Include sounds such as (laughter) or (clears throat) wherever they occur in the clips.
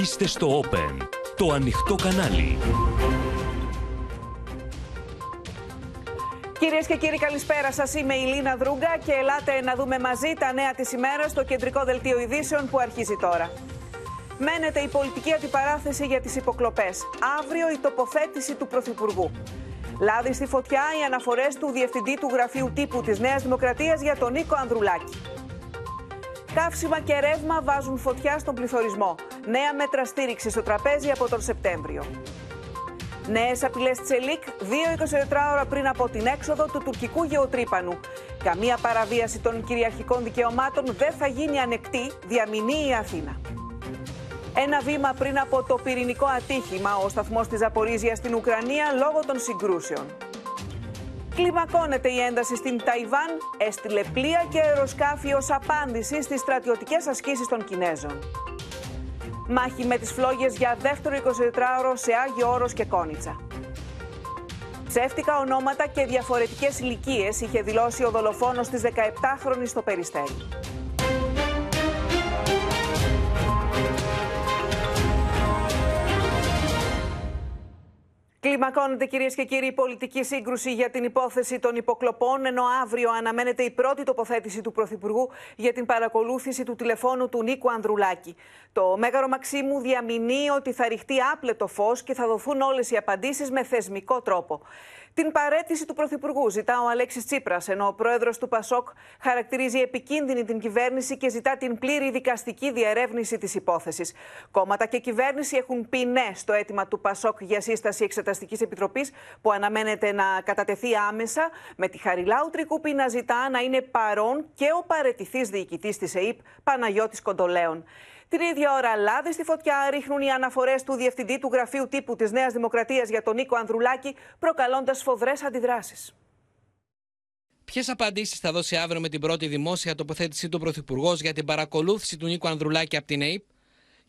Είστε στο Open, το ανοιχτό κανάλι. Κυρίες και κύριοι, καλησπέρα σας. Είμαι η Λίνα Δρούγκα και ελάτε να δούμε μαζί τα νέα της ημέρας στο κεντρικό δελτίο ειδήσεων που αρχίζει τώρα. Μένεται η πολιτική αντιπαράθεση για τις υποκλοπές. Αύριο η τοποθέτηση του Πρωθυπουργού. Λάδι στη φωτιά οι αναφορές του Διευθυντή του Γραφείου Τύπου της Νέας Δημοκρατίας για τον Νίκο Ανδρουλάκη. Καύσιμα και ρεύμα βάζουν φωτιά στον πληθωρισμό. Νέα μέτρα στήριξη στο τραπέζι από τον Σεπτέμβριο. Νέες απειλές της ΕΛΙΚ, 2-24 ώρα πριν από την έξοδο του τουρκικού γεωτρύπανου. Καμία παραβίαση των κυριαρχικών δικαιωμάτων δεν θα γίνει ανεκτή, διαμηνεί η Αθήνα. Ένα βήμα πριν από το πυρηνικό ατύχημα, ο σταθμός της Ζαπορίζια στην Ουκρανία λόγω των συγκρούσεων. Κλιμακώνεται η ένταση στην Ταϊβάν, έστειλε πλοία και αεροσκάφη ως απάντηση στις στρατιωτικές ασκήσεις των Κινέζων. Μάχη με τις φλόγες για δεύτερο 24ωρο σε Άγιο Όρος και Κόνιτσα. Ψεύτικα ονόματα και διαφορετικές ηλικίες είχε δηλώσει ο δολοφόνος της 17χρονης στο Περιστέρι. Κλιμακώνεται κυρίες και κύριοι η πολιτική σύγκρουση για την υπόθεση των υποκλοπών, ενώ αύριο αναμένεται η πρώτη τοποθέτηση του Πρωθυπουργού για την παρακολούθηση του τηλεφώνου του Νίκου Ανδρουλάκη. Το Μέγαρο Μαξίμου διαμηνύει ότι θα ρηχτεί άπλετο φως και θα δοθούν όλες οι απαντήσεις με θεσμικό τρόπο. Την παρέτηση του Πρωθυπουργού ζητά ο Αλέξης Τσίπρας, ενώ ο πρόεδρος του Πασόκ χαρακτηρίζει επικίνδυνη την κυβέρνηση και ζητά την πλήρη δικαστική διερεύνηση της υπόθεσης. Κόμματα και κυβέρνηση έχουν πει ναι στο αίτημα του Πασόκ για σύσταση Εξεταστικής Επιτροπής, που αναμένεται να κατατεθεί άμεσα, με τη Χαριλάου Τρικούπη να ζητά να είναι παρόν και ο παρετηθής διοικητής της ΕΕΠ Παναγιώτης Κοντολέων. Την ίδια ώρα, λάδι στη φωτιά ρίχνουν οι αναφορές του Διευθυντή του Γραφείου Τύπου της Νέας Δημοκρατίας για τον Νίκο Ανδρουλάκη, προκαλώντας φοβρές αντιδράσεις. Ποιες απαντήσεις θα δώσει αύριο με την πρώτη δημόσια τοποθέτησή του Πρωθυπουργός για την παρακολούθηση του Νίκου Ανδρουλάκη από την ΑΕΠ,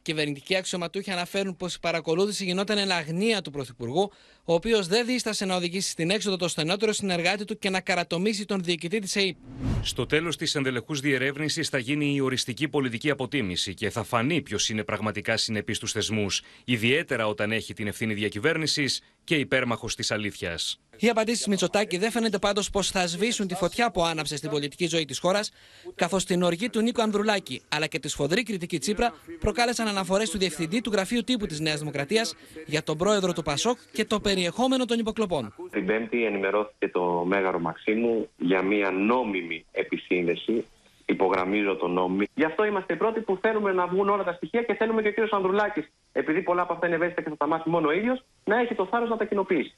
Κυβερνητικοί αξιωματούχοι αναφέρουν πως η παρακολούθηση γινόταν εν αγνία του Πρωθυπουργού, ο οποίος δεν δίστασε να οδηγήσει στην έξοδο το στενότερο συνεργάτη του και να καρατομήσει τον διοικητή της ΑΕΠ. Στο τέλος της ενδελεχούς διερεύνησης θα γίνει η οριστική πολιτική αποτίμηση και θα φανεί ποιος είναι πραγματικά συνεπής στους θεσμούς, ιδιαίτερα όταν έχει την ευθύνη διακυβέρνησης και υπέρμαχος της αλήθειας. Οι απαντήσεις Μητσοτάκη δεν φαίνεται πάντως πως θα σβήσουν τη φωτιά που άναψε στην πολιτική ζωή της χώρας, καθώς την οργή του Νίκο Ανδρουλάκη αλλά και της σφοδρή κριτική Τσίπρα προκάλεσαν αναφορές του Διευθυντή του Γραφείου Τύπου της Νέας Δημοκρατίας για τον πρόεδρο του Πασόκ και το περιεχόμενο των υποκλοπών. Την Πέμπτη ενημερώθηκε το Μέγαρο Μαξίμου για μια νόμιμη επισύνδεση υπογραμμίζω το νόμιμη. Γι' αυτό είμαστε οι πρώτοι που θέλουμε να βγουν όλα τα στοιχεία και θέλουμε και ο κύριος Ανδρουλάκης, επειδή πολλά από αυτά είναι ευαίσθητα και θα τα μάθει μόνο ο ίδιος, να έχει το θάρρος να τα κοινοποιήσει.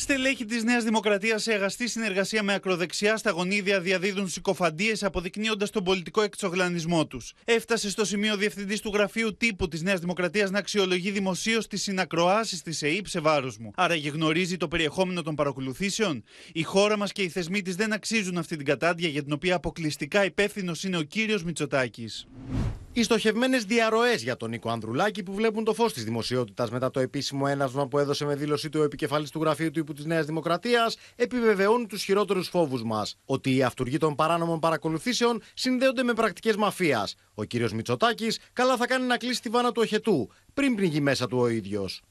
Στελέχη της Νέας Δημοκρατίας σε αγαστή συνεργασία με ακροδεξιά στα γονίδια διαδίδουν συκοφαντίες αποδεικνύοντας τον πολιτικό εξογλανισμό τους. Έφτασε στο σημείο διευθυντής του γραφείου τύπου της Νέας Δημοκρατίας να αξιολογεί δημοσίως τις συνακροάσεις της ΕΕΠ σε βάρος μου. Άρα γνωρίζει το περιεχόμενο των παρακολουθήσεων. Η χώρα μας και οι θεσμοί της δεν αξίζουν αυτή την κατάντια για την οποία αποκλειστικά υπεύθυνος είναι ο κύριος Μητσοτάκης. Οι στοχευμένες διαρροές για τον Νίκο Ανδρουλάκη που βλέπουν το φως της δημοσιότητας μετά το επίσημο έναυσμα που έδωσε με δήλωσή του ο επικεφαλής του γραφείου τύπου της Νέας Δημοκρατίας επιβεβαιώνουν τους χειρότερους φόβους μας. Ότι οι αυτούργοι των παράνομων παρακολουθήσεων συνδέονται με πρακτικές μαφίας. Ο κύριος Μητσοτάκης καλά θα κάνει να κλείσει τη βάνα του οχετού πριν πνιγεί μέσα του ο ίδιος.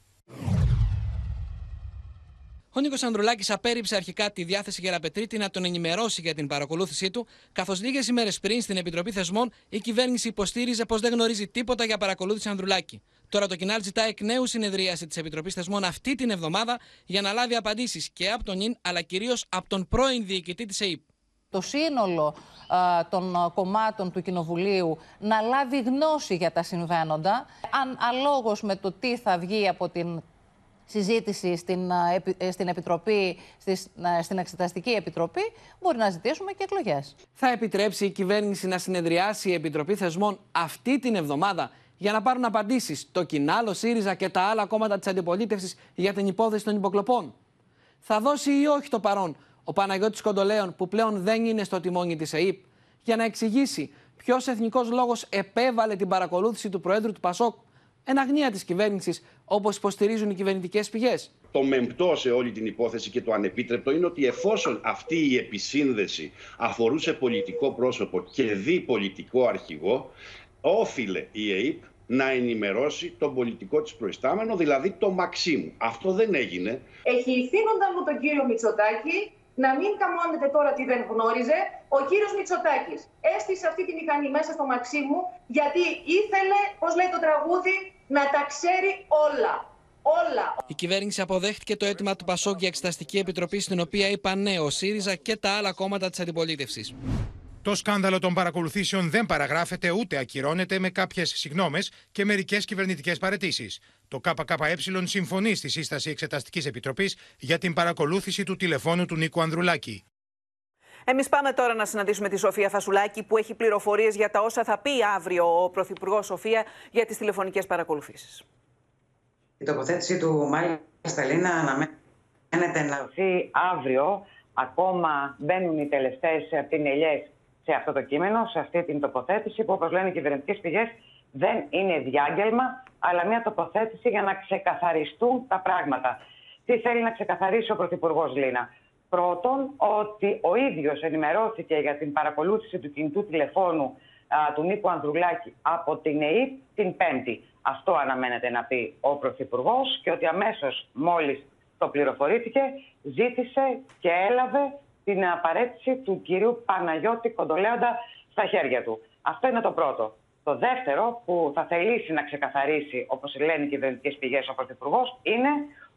Ο Νίκος Ανδρουλάκης απέρριψε αρχικά τη διάθεση Γεραπετρίτη να τον ενημερώσει για την παρακολούθησή του, καθώς λίγες ημέρες πριν στην Επιτροπή Θεσμών η κυβέρνηση υποστήριζε πως δεν γνωρίζει τίποτα για παρακολούθηση Ανδρουλάκη. Τώρα το Κινάλ ζητά εκ νέου συνεδρίαση της Επιτροπής Θεσμών αυτή την εβδομάδα για να λάβει απαντήσεις και από τον ΙΝ αλλά κυρίως από τον πρώην διοικητή της ΕΕΠ. Το σύνολο α, των κομμάτων του Κοινοβουλίου να λάβει γνώση για τα συμβαίνοντα, αν αλόγως με το τι θα βγει από την συζήτηση στην, ε, στην Επιτροπή, στην Εξεταστική Επιτροπή, μπορεί να ζητήσουμε και εκλογές. Θα επιτρέψει η κυβέρνηση να συνεδριάσει η Επιτροπή Θεσμών αυτή την εβδομάδα για να πάρουν απαντήσεις το Κινάλο, ΣΥΡΙΖΑ και τα άλλα κόμματα της αντιπολίτευσης για την υπόθεση των υποκλοπών. Θα δώσει ή όχι το παρόν ο Παναγιώτης Κοντολέων, που πλέον δεν είναι στο τιμόνι της ΕΕΠ, για να εξηγήσει ποιος εθνικός λόγος επέβαλε την παρακολούθηση του Προέδρου του Πασόκ εν αγνία της κυβέρνησης, όπως υποστηρίζουν οι κυβερνητικές πηγές. Το μεμπτό σε όλη την υπόθεση και το ανεπίτρεπτο είναι ότι εφόσον αυτή η επισύνδεση αφορούσε πολιτικό πρόσωπο και δι πολιτικό αρχηγό, όφιλε η ΕΕΠ να ενημερώσει τον πολιτικό της προϊστάμενο, δηλαδή το Μαξίμου. Αυτό δεν έγινε. Εχειριστήνονταν μου τον κύριο Μητσοτάκη να μην καμώνεται τώρα τι δεν γνώριζε. Ο κύριος Μητσοτάκης έστησε αυτή τη μηχανή μέσα στο Μαξίμου γιατί ήθελε, πώς λέει το τραγούδι, να τα ξέρει όλα. Όλα. Η κυβέρνηση αποδέχτηκε το αίτημα του Πασόκ για εξεταστική επιτροπή, στην οποία είπαν ναι ο ΣΥΡΙΖΑ και τα άλλα κόμματα της αντιπολίτευσης. Το σκάνδαλο των παρακολουθήσεων δεν παραγράφεται ούτε ακυρώνεται με κάποιες συγνώμες και μερικές κυβερνητικές παρετήσεις. Το ΚΚΕ συμφωνεί στη σύσταση Εξεταστικής Επιτροπής για την παρακολούθηση του τηλεφώνου του Νίκου Ανδρουλάκη. Εμείς πάμε τώρα να συναντήσουμε τη Σοφία Φασουλάκη, που έχει πληροφορίες για τα όσα θα πει αύριο ο Πρωθυπουργός Σοφία για τις τηλεφωνικές παρακολουθήσεις. Η τοποθέτηση του μάλιστα Λίνα αναμένεται να δοθεί αύριο. Ακόμα μπαίνουν οι τελευταίες πινελιέ σε αυτό το κείμενο, σε αυτή την τοποθέτηση που όπως λένε οι κυβερνητικές πηγές δεν είναι διάγγελμα, αλλά μια τοποθέτηση για να ξεκαθαριστούν τα πράγματα. Τι θέλει να ξεκαθαρίσει ο Πρωθυπουργός Λίνα; Πρώτον, ότι ο ίδιος ενημερώθηκε για την παρακολούθηση του κινητού τηλεφώνου του Νίκου Ανδρουλάκη από την ΕΕ την Πέμπτη. Αυτό αναμένεται να πει ο Πρωθυπουργός και ότι αμέσως μόλις το πληροφορήθηκε ζήτησε και έλαβε την απαραίτηση του κυρίου Παναγιώτη Κοντολέοντα στα χέρια του. Αυτό είναι το πρώτο. Το δεύτερο που θα θελήσει να ξεκαθαρίσει, όπως λένε οι κυβερνητικές πηγές ο Πρωθυπουργός, είναι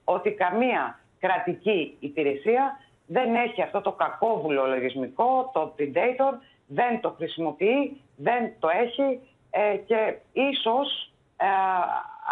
ότι καμία κρατική υπηρεσία δεν έχει αυτό το κακόβουλο λογισμικό, το predator, δεν το χρησιμοποιεί, δεν το έχει ε, και ίσως ε,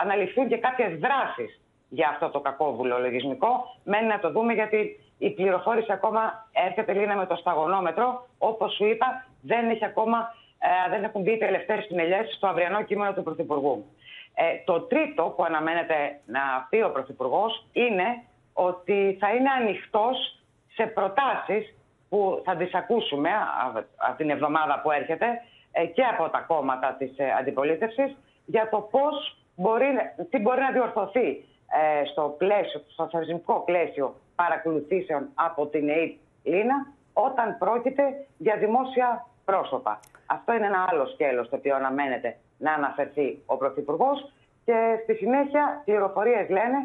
αναλυθούν και κάποιες δράσεις για αυτό το κακόβουλο λογισμικό. Μένει να το δούμε γιατί η πληροφόρηση ακόμα έρχεται λίγο με το σταγονόμετρο. Όπως σου είπα, δεν, έχει ακόμα, ε, δεν έχουν μπει οι τελευταίες πινελιές στο αυριανό κείμενο του Πρωθυπουργού. Ε, το τρίτο που αναμένεται να πει ο Πρωθυπουργός είναι ότι θα είναι ανοιχτός σε προτάσεις που θα τις ακούσουμε από την εβδομάδα που έρχεται ε, και από τα κόμματα της ε, αντιπολίτευσης για το πώς μπορεί, τι μπορεί να διορθωθεί ε, στο, πλαίσιο, στο θεσμικό πλαίσιο παρακολουθήσεων από την ΕΕ Λίνα όταν πρόκειται για δημόσια πρόσωπα. Αυτό είναι ένα άλλο σκέλος το οποίο αναμένεται να αναφερθεί ο Πρωθυπουργός και στη συνέχεια πληροφορίες λένε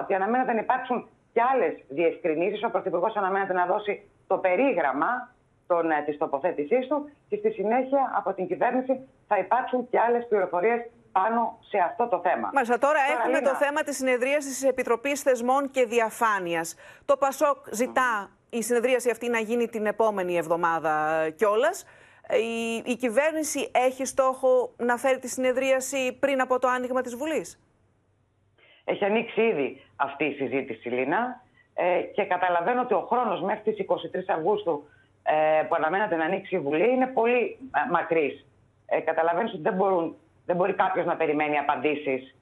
ότι αναμένεται να υπάρξουν και άλλες διευκρινήσεις. Ο Πρωθυπουργός αναμένεται να δώσει το περίγραμμα των, ε, της τοποθέτησής του και στη συνέχεια από την κυβέρνηση θα υπάρξουν και άλλες πληροφορίες πάνω σε αυτό το θέμα. Μάλιστα, τώρα, έχουμε το θέμα της συνεδρίασης της Επιτροπής Θεσμών και Διαφάνειας. Το ΠΑΣΟΚ ζητά η συνεδρίαση αυτή να γίνει την επόμενη εβδομάδα κιόλας. Η, η κυβέρνηση έχει στόχο να φέρει τη συνεδρίαση πριν από το άνοιγμα της Βουλής; Έχει ανοίξει ήδη αυτή η συζήτηση, Λίνα, ε, και καταλαβαίνω ότι ο χρόνος μέχρι τις 23 Αυγούστου ε, που αναμένεται να ανοίξει η Βουλή είναι πολύ ε, μακρύς. Ε, καταλαβαίνεις ότι δεν, μπορούν, δεν μπορεί κάποιος να περιμένει απαντήσεις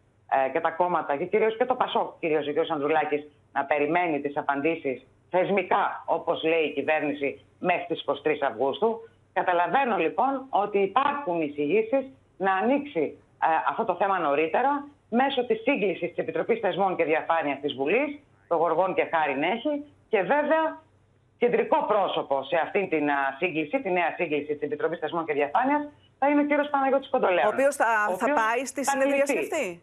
ε, και τα κόμματα και κυρίως και το ΠΑΣΟΚ, κυρίως ο κ. Ανδρουλάκης, να περιμένει τις απαντήσεις θεσμικά, όπως λέει η κυβέρνηση, μέχρι τις 23 Αυγούστου. Καταλαβαίνω λοιπόν ότι υπάρχουν εισηγήσεις να ανοίξει ε, αυτό το θέμα νωρίτερα μέσω της σύγκλησης της Επιτροπής Θεσμών και Διαφάνειας της Βουλής, το Γοργόν και Χάριν έχει, και βέβαια κεντρικό πρόσωπο σε αυτή την σύγκληση, τη νέα σύγκληση της Επιτροπής Θεσμών και Διαφάνειας, θα είναι ο κύριος Παναγιώτης Κοντολέων. Ο οποίος θα, θα πάει στη συνεδρίαση αυτή;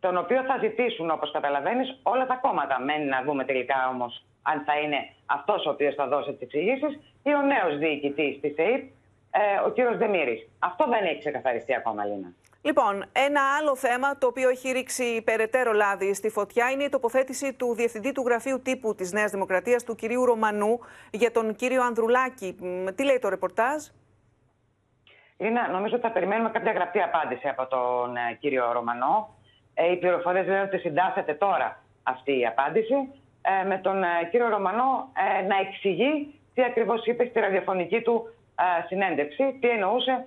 Τον οποίο θα ζητήσουν, όπως καταλαβαίνεις, όλα τα κόμματα. Μένει να δούμε τελικά όμως αν θα είναι αυτός ο οποίος θα δώσει τις εξηγήσεις ή ο νέος διοικητής της ΕΕΠ, ε, ο κύριος Δεμήρης. Αυτό δεν έχει ξεκαθαριστεί ακόμα, Λίνα. Λοιπόν, ένα άλλο θέμα το οποίο έχει ρίξει περαιτέρω λάδι στη φωτιά είναι η τοποθέτηση του Διευθυντή του Γραφείου Τύπου της Νέας Δημοκρατίας, του κυρίου Ρωμανού, για τον κύριο Ανδρουλάκη. Τι λέει το ρεπορτάζ; Είναι, νομίζω ότι θα περιμένουμε κάποια γραπτή απάντηση από τον ε, κύριο Ρωμανό. Ε, οι πληροφορίες λένε ότι συντάσσεται τώρα αυτή η απάντηση. Ε, με τον ε, κύριο Ρωμανό ε, να εξηγεί τι ακριβώς είπε στη ραδιοφωνική του συνέντευξη, τι εννοούσε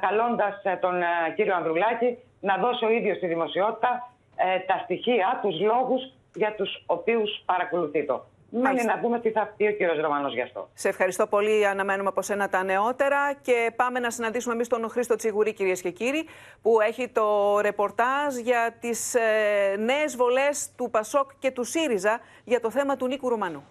καλώντας ε, τον ε, κύριο Ανδρουλάκη να δώσει ο ίδιος στη δημοσιότητα ε, τα στοιχεία, τους λόγους για τους οποίους παρακολουθεί το. Μένει να δούμε τι θα πει ο κύριος Ρωμανός γι' αυτό. Σε ευχαριστώ πολύ. Αναμένουμε από σένα τα νεότερα και πάμε να συναντήσουμε εμείς τον Χρήστο Τσιγουρή, κυρίες και κύριοι, που έχει το ρεπορτάζ για τις ε, νέες βολές του Πασόκ και του ΣΥΡΙΖΑ για το θέμα του Νίκου Ρουμανού.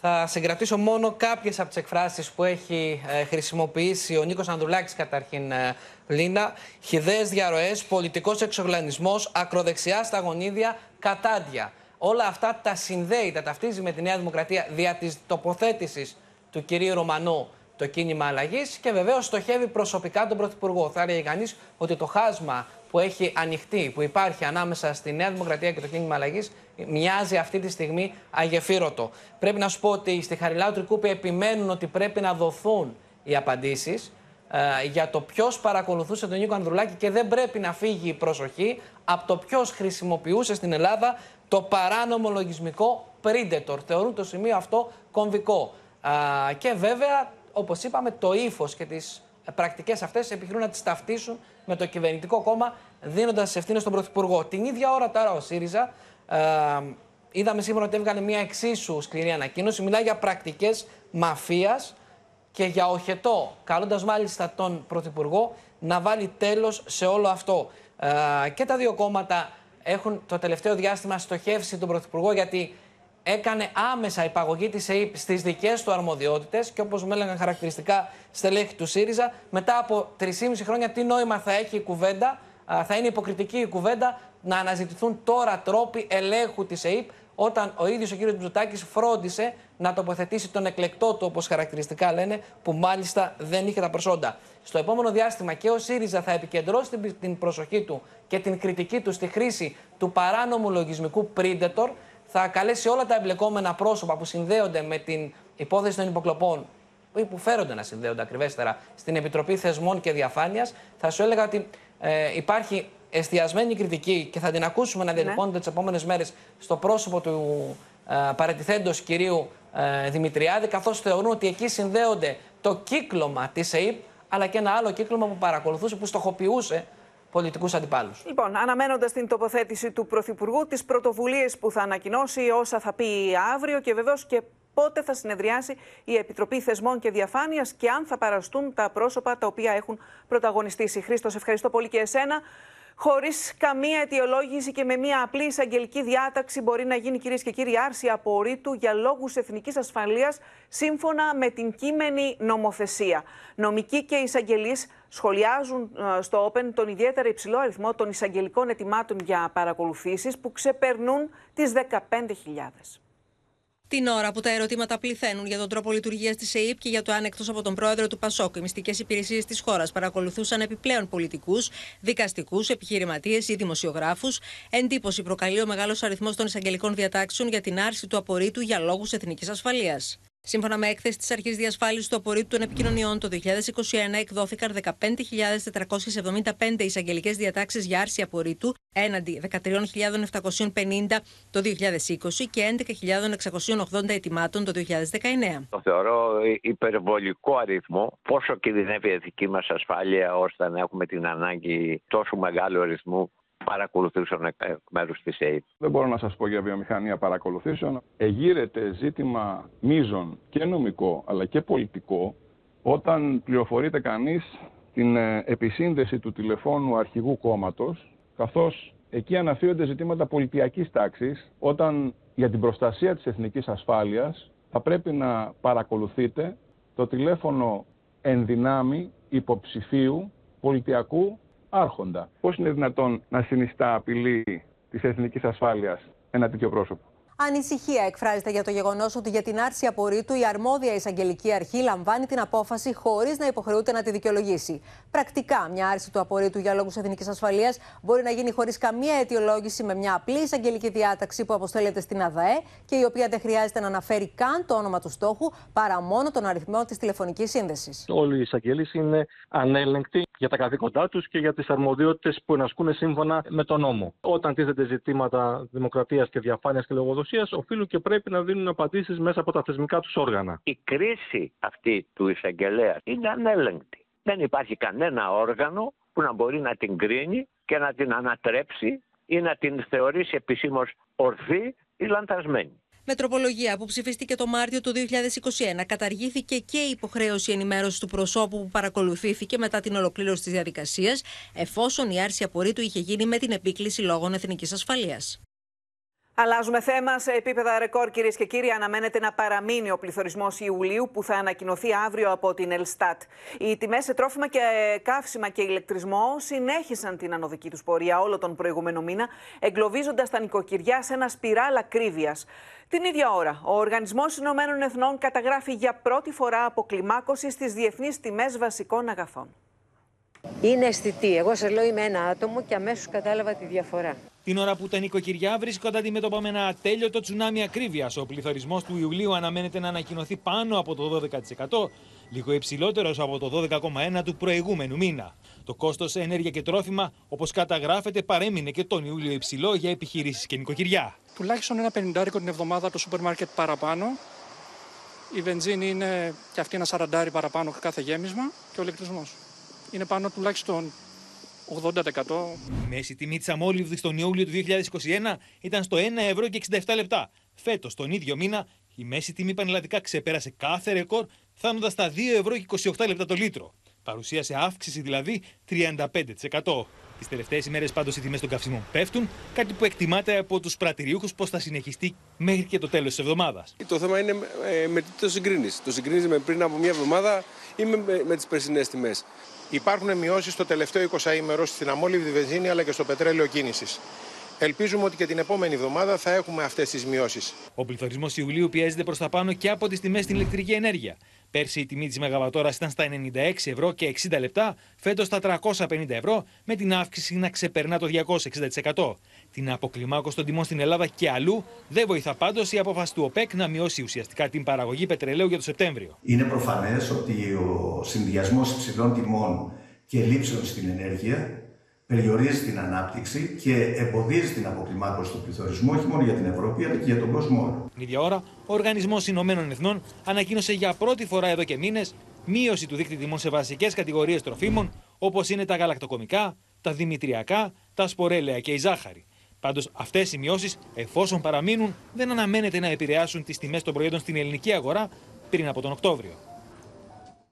Θα συγκρατήσω μόνο κάποιες από τις εκφράσεις που έχει ε, χρησιμοποιήσει ο Νίκος Ανδρουλάκης καταρχήν, ε, Λίνα. Χιδαίε διαρροές, πολιτικός εξογλανισμό, ακροδεξιά στα γονίδια, κατάντια. Όλα αυτά τα συνδέει, τα ταυτίζει με τη Νέα Δημοκρατία δια της τοποθέτησης του κυρίου Ρωμανού το κίνημα αλλαγής και βεβαίως στοχεύει προσωπικά τον Πρωθυπουργό. Θα έλεγε κανείς ότι το χάσμα που έχει ανοιχτεί, που υπάρχει ανάμεσα στη Νέα Δημοκρατία και το κίνημα αλλαγής, μοιάζει αυτή τη στιγμή αγεφύρωτο. Πρέπει να σου πω ότι στη Χαριλάου Τρικούπη επιμένουν ότι πρέπει να δοθούν οι απαντήσεις ε, για το ποιος παρακολουθούσε τον Νίκο Ανδρουλάκη και δεν πρέπει να φύγει η προσοχή από το ποιος χρησιμοποιούσε στην Ελλάδα το παράνομο λογισμικό Predator. Θεωρούν το σημείο αυτό κομβικό. Ε, και βέβαια, όπως είπαμε, το ύφος και τις πρακτικές αυτές επιχειρούν να τις ταυτίσουν με το κυβερνητικό κόμμα, δίνοντας ευθύνες στον Πρωθυπουργό. Την ίδια ώρα τώρα ο ΣΥΡΙΖΑ, ε, είδαμε σήμερα ότι έβγαλε μια εξίσου σκληρή ανακοίνωση. Μιλάει για πρακτικές μαφίας και για οχετό, καλώντας μάλιστα τον Πρωθυπουργό να βάλει τέλος σε όλο αυτό. Ε, και τα δύο κόμματα έχουν το τελευταίο διάστημα στοχεύσει τον Πρωθυπουργό γιατί έκανε άμεσα υπαγωγή της ΕΕΠ στις δικές του αρμοδιότητες και όπως μου έλεγαν χαρακτηριστικά στελέχη του ΣΥΡΙΖΑ, μετά από 3,5 χρόνια τι νόημα θα έχει η κουβέντα, θα είναι υποκριτική η κουβέντα να αναζητηθούν τώρα τρόποι ελέγχου της ΕΕΠ όταν ο ίδιος ο κ. Μητσοτάκη φρόντισε να τοποθετήσει τον εκλεκτό του, όπως χαρακτηριστικά λένε, που μάλιστα δεν είχε τα προσόντα. Στο επόμενο διάστημα και ο ΣΥΡΙΖΑ θα επικεντρώσει την προσοχή του και την κριτική του στη χρήση του παράνομου λογισμικού Predator θα καλέσει όλα τα εμπλεκόμενα πρόσωπα που συνδέονται με την υπόθεση των υποκλοπών ή που φέρονται να συνδέονται ακριβέστερα στην Επιτροπή Θεσμών και Διαφάνειας. Θα σου έλεγα ότι ε, υπάρχει εστιασμένη κριτική και θα την ακούσουμε να ναι. διατυπώνεται τις επόμενες μέρες στο πρόσωπο του ε, παρετηθέντο κυρίου ε, Δημητριάδη, καθώς θεωρούν ότι εκεί συνδέονται το κύκλωμα της ΕΕΠ αλλά και ένα άλλο κύκλωμα που παρακολουθούσε, που στοχοποιούσε πολιτικούς αντιπάλους. Λοιπόν, αναμένοντας την τοποθέτηση του Πρωθυπουργού, τις πρωτοβουλίες που θα ανακοινώσει, όσα θα πει αύριο και βεβαίως και πότε θα συνεδριάσει η Επιτροπή Θεσμών και Διαφάνειας και αν θα παραστούν τα πρόσωπα τα οποία έχουν πρωταγωνιστήσει. Χρήστος, ευχαριστώ πολύ και εσένα. Χωρίς καμία αιτιολόγηση και με μια απλή εισαγγελική διάταξη, μπορεί να γίνει, κυρίες και κύριοι, άρση απορρίτου για λόγους εθνικής ασφαλείας, σύμφωνα με την κείμενη νομοθεσία. Νομικοί και εισαγγελείς σχολιάζουν ε, στο Open τον ιδιαίτερα υψηλό αριθμό των εισαγγελικών ετοιμάτων για παρακολουθήσεις που ξεπερνούν τις 15.000. Την ώρα που τα ερωτήματα πληθαίνουν για τον τρόπο λειτουργίας της ΕΕΠ και για το αν εκτός από τον πρόεδρο του Πασόκ, οι μυστικές υπηρεσίες της χώρας παρακολουθούσαν επιπλέον πολιτικούς, δικαστικούς, επιχειρηματίες ή δημοσιογράφους, εντύπωση προκαλεί ο μεγάλος αριθμός των εισαγγελικών διατάξεων για την άρση του απορρίτου για λόγους εθνικής ασφαλείας. Σύμφωνα με έκθεση της Αρχής Διασφάλισης του Απορρίτου των Επικοινωνιών, το 2021 εκδόθηκαν 15.475 εισαγγελικές διατάξεις για άρση απορρίτου, έναντι 13.750 το 2020 και 11.680 ετοιμάτων το 2019. Το θεωρώ υπερβολικό αριθμό. Πόσο κινδυνεύει η δική μας ασφάλεια ώστε να έχουμε την ανάγκη τόσο μεγάλου αριθμού παρακολουθήσεων εκ μέρους της ΑΕΠ. Δεν μπορώ να σας πω για βιομηχανία παρακολουθήσεων. Εγείρεται ζήτημα μείζων και νομικό αλλά και πολιτικό όταν πληροφορείται κανείς την ε, επισύνδεση του τηλεφώνου αρχηγού κόμματος, καθώς εκεί αναφύονται ζητήματα πολιτιακής τάξης, όταν για την προστασία της εθνικής ασφάλειας θα πρέπει να παρακολουθείτε το τηλέφωνο ενδυνάμει υποψηφίου πολιτιακού άρχοντα. Πώς είναι δυνατόν να συνιστά απειλή της εθνικής ασφάλειας ένα τέτοιο πρόσωπο; Ανησυχία εκφράζεται για το γεγονός ότι για την άρση απορρίτου η αρμόδια εισαγγελική αρχή λαμβάνει την απόφαση χωρίς να υποχρεούται να τη δικαιολογήσει. Πρακτικά, μια άρση του απορρίτου για λόγους εθνικής ασφαλείας μπορεί να γίνει χωρίς καμία αιτιολόγηση με μια απλή εισαγγελική διάταξη που αποστέλλεται στην ΑΔΑΕ και η οποία δεν χρειάζεται να αναφέρει καν το όνομα του στόχου παρά μόνο τον αριθμό της τηλεφωνικής σύνδεσης. Όλοι οι εισαγγελείς είναι ανέλεγκτοι για τα καθήκοντά τους και για τις αρμοδιότητες που ενασκούν σύμφωνα με τον νόμο. Όταν τίθενται ζητήματα δημοκρατίας και διαφάνειας και λογοδοσίας, οφείλουν και πρέπει να δίνουν απαντήσεις μέσα από τα θεσμικά τους όργανα. Η κρίση αυτή του εισαγγελέα είναι ανέλεγκτη. Δεν υπάρχει κανένα όργανο που να μπορεί να την κρίνει και να την ανατρέψει ή να την θεωρήσει επισήμως ορθή ή λανθασμένη. Με τροπολογία που ψηφίστηκε το Μάρτιο του 2021, καταργήθηκε και η υποχρέωση ενημέρωσης του προσώπου που παρακολουθήθηκε μετά την ολοκλήρωση της διαδικασίας, εφόσον η άρση απορρίτου είχε γίνει με την επίκληση λόγων εθνικής ασφαλείας. Αλλάζουμε θέμα σε επίπεδα ρεκόρ, κυρίες και κύριοι. Αναμένεται να παραμείνει ο πληθωρισμός Ιουλίου που θα ανακοινωθεί αύριο από την Ελστάτ. Οι τιμές σε τρόφιμα και καύσιμα και ηλεκτρισμό συνέχισαν την ανωδική τους πορεία όλο τον προηγούμενο μήνα, εγκλωβίζοντας τα νοικοκυριά σε ένα σπιράλ ακρίβειας. Την ίδια ώρα, ο Οργανισμός Ηνωμένων Εθνών καταγράφει για πρώτη φορά αποκλιμάκωση στις διεθνείς τιμές βασικών αγαθών. Είναι αισθητή. Εγώ σα λέω είμαι ένα άτομο και αμέσως κατάλαβα τη διαφορά. Την ώρα που τα νοικοκυριά βρίσκονται αντιμέτωπα με ένα ατέλειωτο τσουνάμι ακρίβεια, ο πληθωρισμός του Ιουλίου αναμένεται να ανακοινωθεί πάνω από το 12%, λίγο υψηλότερος από το 12,1% του προηγούμενου μήνα. Το κόστος σε ενέργεια και τρόφιμα, όπως καταγράφεται, παρέμεινε και τον Ιούλιο υψηλό για επιχειρήσεις και νοικοκυριά. Τουλάχιστον ένα πενιντάρικο την εβδομάδα το σούπερ μάρκετ παραπάνω. Η βενζίνη είναι και αυτή ένα σαραντάρι παραπάνω κάθε γέμισμα και ο ηλεκτρισμός. Είναι πάνω τουλάχιστον 80%. Η μέση τιμή της αμόλυβδης τον Ιούλιο του 2021 ήταν στο 1 ευρώ και 67 λεπτά. Φέτος, τον ίδιο μήνα, η μέση τιμή πανελλαδικά ξεπέρασε κάθε ρεκόρ, φτάνοντας στα 2 ευρώ και 28 λεπτά το λίτρο. Παρουσίασε αύξηση δηλαδή 35%. Τις τελευταίες ημέρες πάντως οι τιμές των καυσίμων πέφτουν, κάτι που εκτιμάται από τους πρατηριούχους πως θα συνεχιστεί μέχρι και το τέλος της εβδομάδας. Το θέμα είναι ε, με τι το συγκρίνεις. Το συγκρίνεις με πριν από μια εβδομάδα ή με, με τις περσινές τιμές. Υπάρχουν μειώσεις στο τελευταίο 20 ημερό στην αμόλυβδη βενζίνη αλλά και στο πετρέλαιο κίνησης. Ελπίζουμε ότι και την επόμενη εβδομάδα θα έχουμε αυτές τις μειώσεις. Ο πληθωρισμός Ιουλίου πιέζεται προς τα πάνω και από τις τιμές στην ηλεκτρική ενέργεια. Πέρσι η τιμή της Μεγαβατόρας ήταν στα 96 ευρώ και 60 λεπτά, φέτος στα 350 ευρώ, με την αύξηση να ξεπερνά το 260%. Την αποκλιμάκωση των τιμών στην Ελλάδα και αλλού δεν βοηθά πάντως η απόφαση του ΟΠΕΚ να μειώσει ουσιαστικά την παραγωγή πετρελαίου για το Σεπτέμβριο. Είναι προφανές ότι ο συνδυασμός υψηλών τιμών και λήψεων στην ενέργεια περιορίζει την ανάπτυξη και εμποδίζει την αποκλιμάκωση του πληθωρισμού όχι μόνο για την Ευρώπη αλλά και για τον κόσμο όλο. Την ίδια ώρα, ο Οργανισμός Ηνωμένων Εθνών ανακοίνωσε για πρώτη φορά εδώ και μήνες μείωση του δίκτυου τιμών σε βασικές κατηγορίες τροφίμων όπως είναι τα γαλακτοκομικά, τα δημητριακά, τα σπορέλαια και η ζάχαρη. Πάντως, αυτές οι μειώσεις, εφόσον παραμείνουν, δεν αναμένεται να επηρεάσουν τις τιμές των προϊόντων στην ελληνική αγορά πριν από τον Οκτώβριο.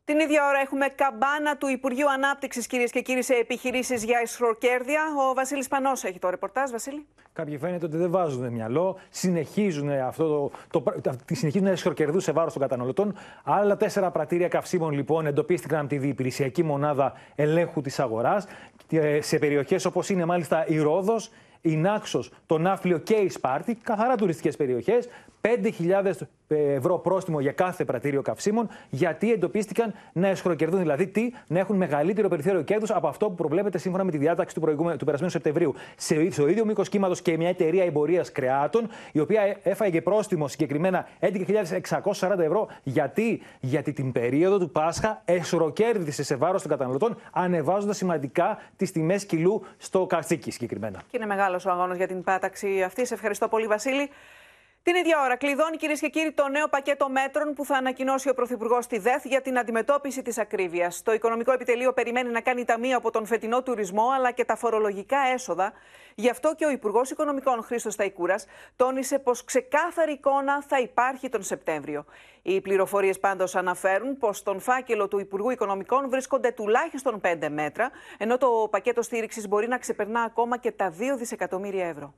Την ίδια ώρα έχουμε καμπάνα του Υπουργείου Ανάπτυξης, κυρίες και κύριοι, σε επιχειρήσεις για ισχροκέρδεια. Ο Βασίλης Πανός έχει το ρεπορτάζ. Βασίλη. Κάποιοι φαίνεται ότι δεν βάζουν μυαλό, συνεχίζουν, αυτό το, το, το, συνεχίζουν να ισχροκερδούν σε βάρος των καταναλωτών. Άλλα τέσσερα πρατήρια καυσίμων λοιπόν εντοπίστηκαν από τη διυπηρεσιακή μονάδα ελέγχου της αγοράς σε περιοχές όπως είναι μάλιστα η Ρόδος, η Νάξος, το Ναύπλιο και η Σπάρτη, καθαρά τουριστικές περιοχές. 5.000 ευρώ πρόστιμο για κάθε πρατήριο καυσίμων, γιατί εντοπίστηκαν να εσχροκερδούν. Δηλαδή, τι, να έχουν μεγαλύτερο περιθώριο κέρδους από αυτό που προβλέπεται σύμφωνα με τη διάταξη του, του περασμένου Σεπτεμβρίου. Σε, στο ίδιο μήκος κύματος και μια εταιρεία εμπορίας κρεάτων, η οποία έφαγε πρόστιμο συγκεκριμένα 11.640 ευρώ. Γιατί; γιατί την περίοδο του Πάσχα εσχροκέρδισε σε βάρος των καταναλωτών, ανεβάζοντας σημαντικά τις τιμές κιλού στο καρτσίκι συγκεκριμένα. Και είναι μεγάλος ο αγώνας για την πάταξη αυτή. Σε ευχαριστώ πολύ, Βασίλη. Την ίδια ώρα κλειδώνει κυρίες και κύριοι το νέο πακέτο μέτρων που θα ανακοινώσει ο Πρωθυπουργός στη ΔΕΘ για την αντιμετώπιση της ακρίβειας. Το Οικονομικό Επιτελείο περιμένει να κάνει ταμείο από τον φετινό τουρισμό αλλά και τα φορολογικά έσοδα. Γι' αυτό και ο Υπουργός Οικονομικών Χρήστος Ταϊκούρας τόνισε πως ξεκάθαρη εικόνα θα υπάρχει τον Σεπτέμβριο. Οι πληροφορίες πάντως αναφέρουν πως στον φάκελο του Υπουργού Οικονομικών βρίσκονται τουλάχιστον 5 μέτρα, ενώ το πακέτο στήριξης μπορεί να ξεπερνά ακόμα και τα 2 δισεκατομμύρια ευρώ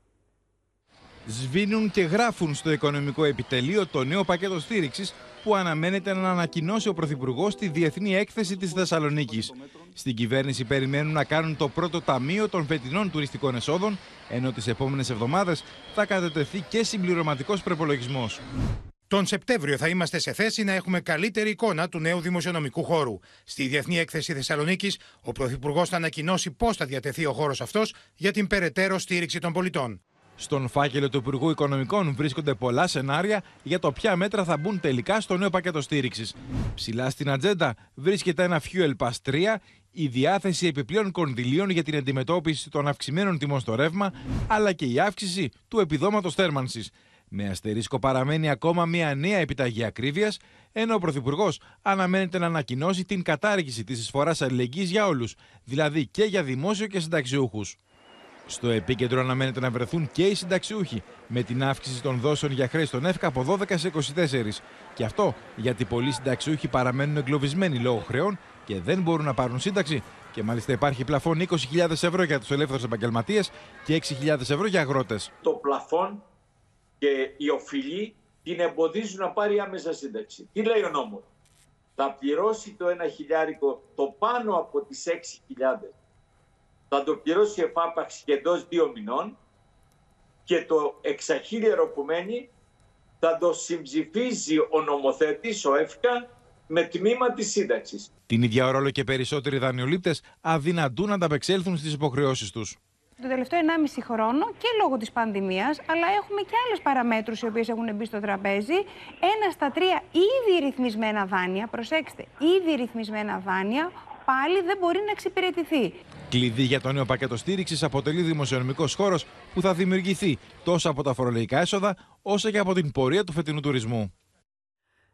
σβήνουν και γράφουν στο οικονομικό επιτελείο το νέο πακέτο στήριξης που αναμένεται να ανακοινώσει ο Πρωθυπουργός στη Διεθνή Έκθεση της Θεσσαλονίκης. Στην κυβέρνηση περιμένουν να κάνουν το πρώτο ταμείο των φετινών τουριστικών εσόδων, ενώ τις επόμενες εβδομάδες θα κατατεθεί και συμπληρωματικός προπολογισμός. Τον Σεπτέμβριο θα είμαστε σε θέση να έχουμε καλύτερη εικόνα του νέου δημοσιονομικού χώρου. Στη Διεθνή Έκθεση Θεσσαλονίκης, ο Πρωθυπουργός θα ανακοινώσει πώς θα διατεθεί ο χώρος αυτός για την περαιτέρω στήριξη των πολιτών. Στον φάκελο του Υπουργού Οικονομικών βρίσκονται πολλά σενάρια για το ποια μέτρα θα μπουν τελικά στο νέο πακέτο στήριξης. Ψηλά στην ατζέντα βρίσκεται ένα Fuel Pass 3, η διάθεση επιπλέον κονδυλίων για την αντιμετώπιση των αυξημένων τιμών στο ρεύμα, αλλά και η αύξηση του επιδόματος θέρμανσης. Με αστερίσκο παραμένει ακόμα μια νέα επιταγή ακρίβειας, ενώ ο Πρωθυπουργός αναμένεται να ανακοινώσει την κατάργηση της εισφοράς αλληλεγγύης για όλους, δηλαδή και για δημόσιο και συνταξιούχους. Στο επίκεντρο αναμένεται να βρεθούν και οι συνταξιούχοι, με την αύξηση των δόσεων για χρέη στον ΕΦΚΑ από 12 σε 24. Και αυτό γιατί πολλοί συνταξιούχοι παραμένουν εγκλωβισμένοι λόγω χρεών και δεν μπορούν να πάρουν σύνταξη. Και μάλιστα υπάρχει πλαφόν 20.000 ευρώ για τους ελεύθερους επαγγελματίες και 6.000 ευρώ για αγρότες. Το πλαφόν και οι οφειλοί την εμποδίζουν να πάρει άμεσα σύνταξη. Τι λέει ο νόμος; Θα πληρώσει το ένα χιλιάρικο το πάνω από τις 6.000. Θα το πληρώσει εφάπαξ και εντό δύο μηνών και το εξαχίλιαρο που μένει θα το συμψηφίζει ο νομοθέτης, ο ΕΦΚΑ, με τμήμα της σύνταξης. Την ίδια ώρα όλο και περισσότεροι δανειολήπτες αδυνατούν να ανταπεξέλθουν στις υποχρεώσεις τους. Το τελευταίο 1,5 χρόνο και λόγω της πανδημίας, αλλά έχουμε και άλλες παραμέτρους οι οποίες έχουν μπει στο τραπέζι. Ένα στα τρία ήδη ρυθμισμένα δάνεια, προσέξτε, ήδη ρυθμισμένα δάνεια, πάλι δεν μπορεί να εξυπηρετηθεί. Κλειδί για το νέο πακέτο στήριξης αποτελεί δημοσιονομικός χώρος που θα δημιουργηθεί τόσο από τα φορολογικά έσοδα όσο και από την πορεία του φετινού τουρισμού.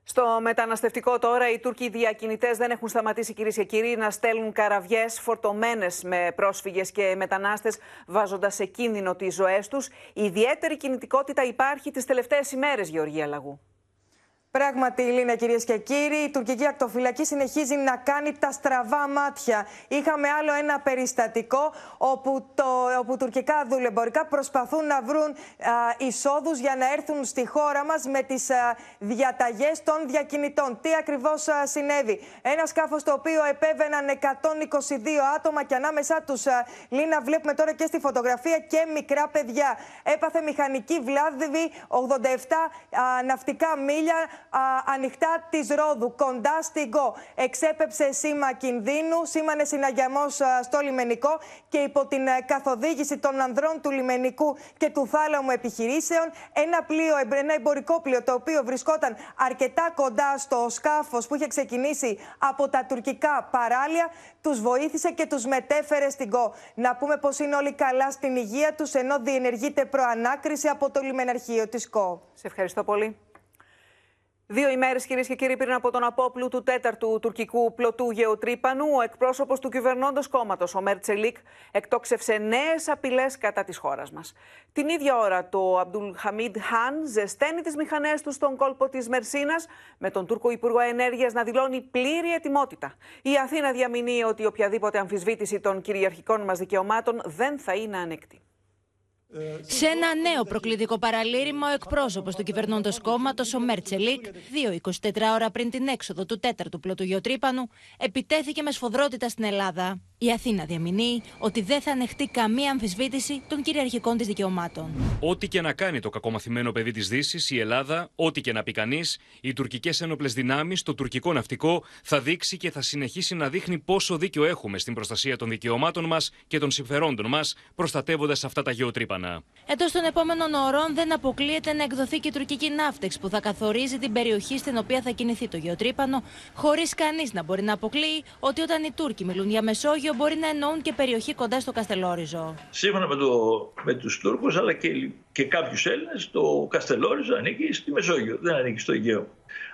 Στο μεταναστευτικό τώρα, οι Τούρκοι διακινητές δεν έχουν σταματήσει, κυρίες και κύριοι, να στέλνουν καραβιές φορτωμένες με πρόσφυγες και μετανάστες, βάζοντας σε κίνδυνο τις ζωές τους. Ιδιαίτερη κινητικότητα υπάρχει τις τελευταίες ημέρες, Γεωργία Λαγού. Πράγματι, Λίνα, κυρίες και κύριοι, η τουρκική ακτοφυλακή συνεχίζει να κάνει τα στραβά μάτια. Είχαμε άλλο ένα περιστατικό όπου, το, όπου τουρκικά δουλεμπορικά προσπαθούν να βρουν εισόδους για να έρθουν στη χώρα μας με τις διαταγές των διακινητών. Τι ακριβώς συνέβη; Ένα σκάφος το οποίο επέβαιναν 122 άτομα και ανάμεσά τους, Λίνα, βλέπουμε τώρα και στη φωτογραφία και μικρά παιδιά. Έπαθε μηχανική βλάβη 87 ναυτικά μίλια α, ανοιχτά της Ρόδου, κοντά στην ΚΟ. Εξέπεψε σήμα κινδύνου, σήμανε συναγερμό στο λιμενικό και υπό την ε, καθοδήγηση των ανδρών του λιμενικού και του θάλαμου επιχειρήσεων, ένα, πλοίο, ένα εμπορικό πλοίο το οποίο βρισκόταν αρκετά κοντά στο σκάφος που είχε ξεκινήσει από τα τουρκικά παράλια, τους βοήθησε και τους μετέφερε στην ΚΟ. Να πούμε πως είναι όλοι καλά στην υγεία τους, ενώ διενεργείται προανάκριση από το λιμεναρχείο της ΚΟ. Σε ευχαριστώ πολύ. Δύο ημέρες, κυρίες και κύριοι, πριν από τον απόπλου του τέταρτου τουρκικού πλωτού γεωτρύπανου, ο εκπρόσωπος του κυβερνώντος κόμματος, ο Μέρτσελικ, εκτόξευσε νέες απειλές κατά της χώρας μας. Την ίδια ώρα, το Αμπτουλ Χαμίντ Χαν ζεσταίνει τις μηχανές του στον κόλπο της Μερσίνας, με τον Τούρκο Υπουργό Ενέργειας να δηλώνει πλήρη ετοιμότητα. Η Αθήνα διαμηνύει ότι οποιαδήποτε αμφισβήτηση των κυριαρχικών μας δικαιωμάτων δεν θα είναι ανεκτή. Σε ένα νέο προκλητικό παραλήρημα, ο εκπρόσωπος του κυβερνώντος κόμματος, ο Μέρτσελικ, δύο 24 ώρα πριν την έξοδο του τέταρτου πλωτού γεωτρύπανου, επιτέθηκε με σφοδρότητα στην Ελλάδα. Η Αθήνα διαμηνύει ότι δεν θα ανεχτεί καμία αμφισβήτηση των κυριαρχικών της δικαιωμάτων. Ό,τι και να κάνει το κακομαθημένο παιδί της Δύσης, η Ελλάδα, ό,τι και να πει κανείς, οι τουρκικές ένοπλες δυνάμεις, το τουρκικό ναυτικό, θα δείξει και θα συνεχίσει να δείχνει πόσο δίκιο έχουμε στην προστασία των δικαιωμάτων μας και των συμφερόντων μας, προστατεύοντας αυτά τα γεωτρύπανα. Εντός των επόμενων ωρών δεν αποκλείεται να εκδοθεί και η τουρκική ναύτεξ που θα καθορίζει την περιοχή στην οποία θα κινηθεί το γεωτρύπανο, χωρίς κανείς να μπορεί να αποκλείει ότι όταν οι Τούρκοι μιλούν για Μεσόγειο μπορεί να εννοούν και περιοχή κοντά στο Καστελόριζο. Σύμφωνα με, το, με τους Τούρκους αλλά και, και κάποιους Έλληνες το Καστελόριζο ανήκει στη Μεσόγειο, δεν ανήκει στο Αιγαίο.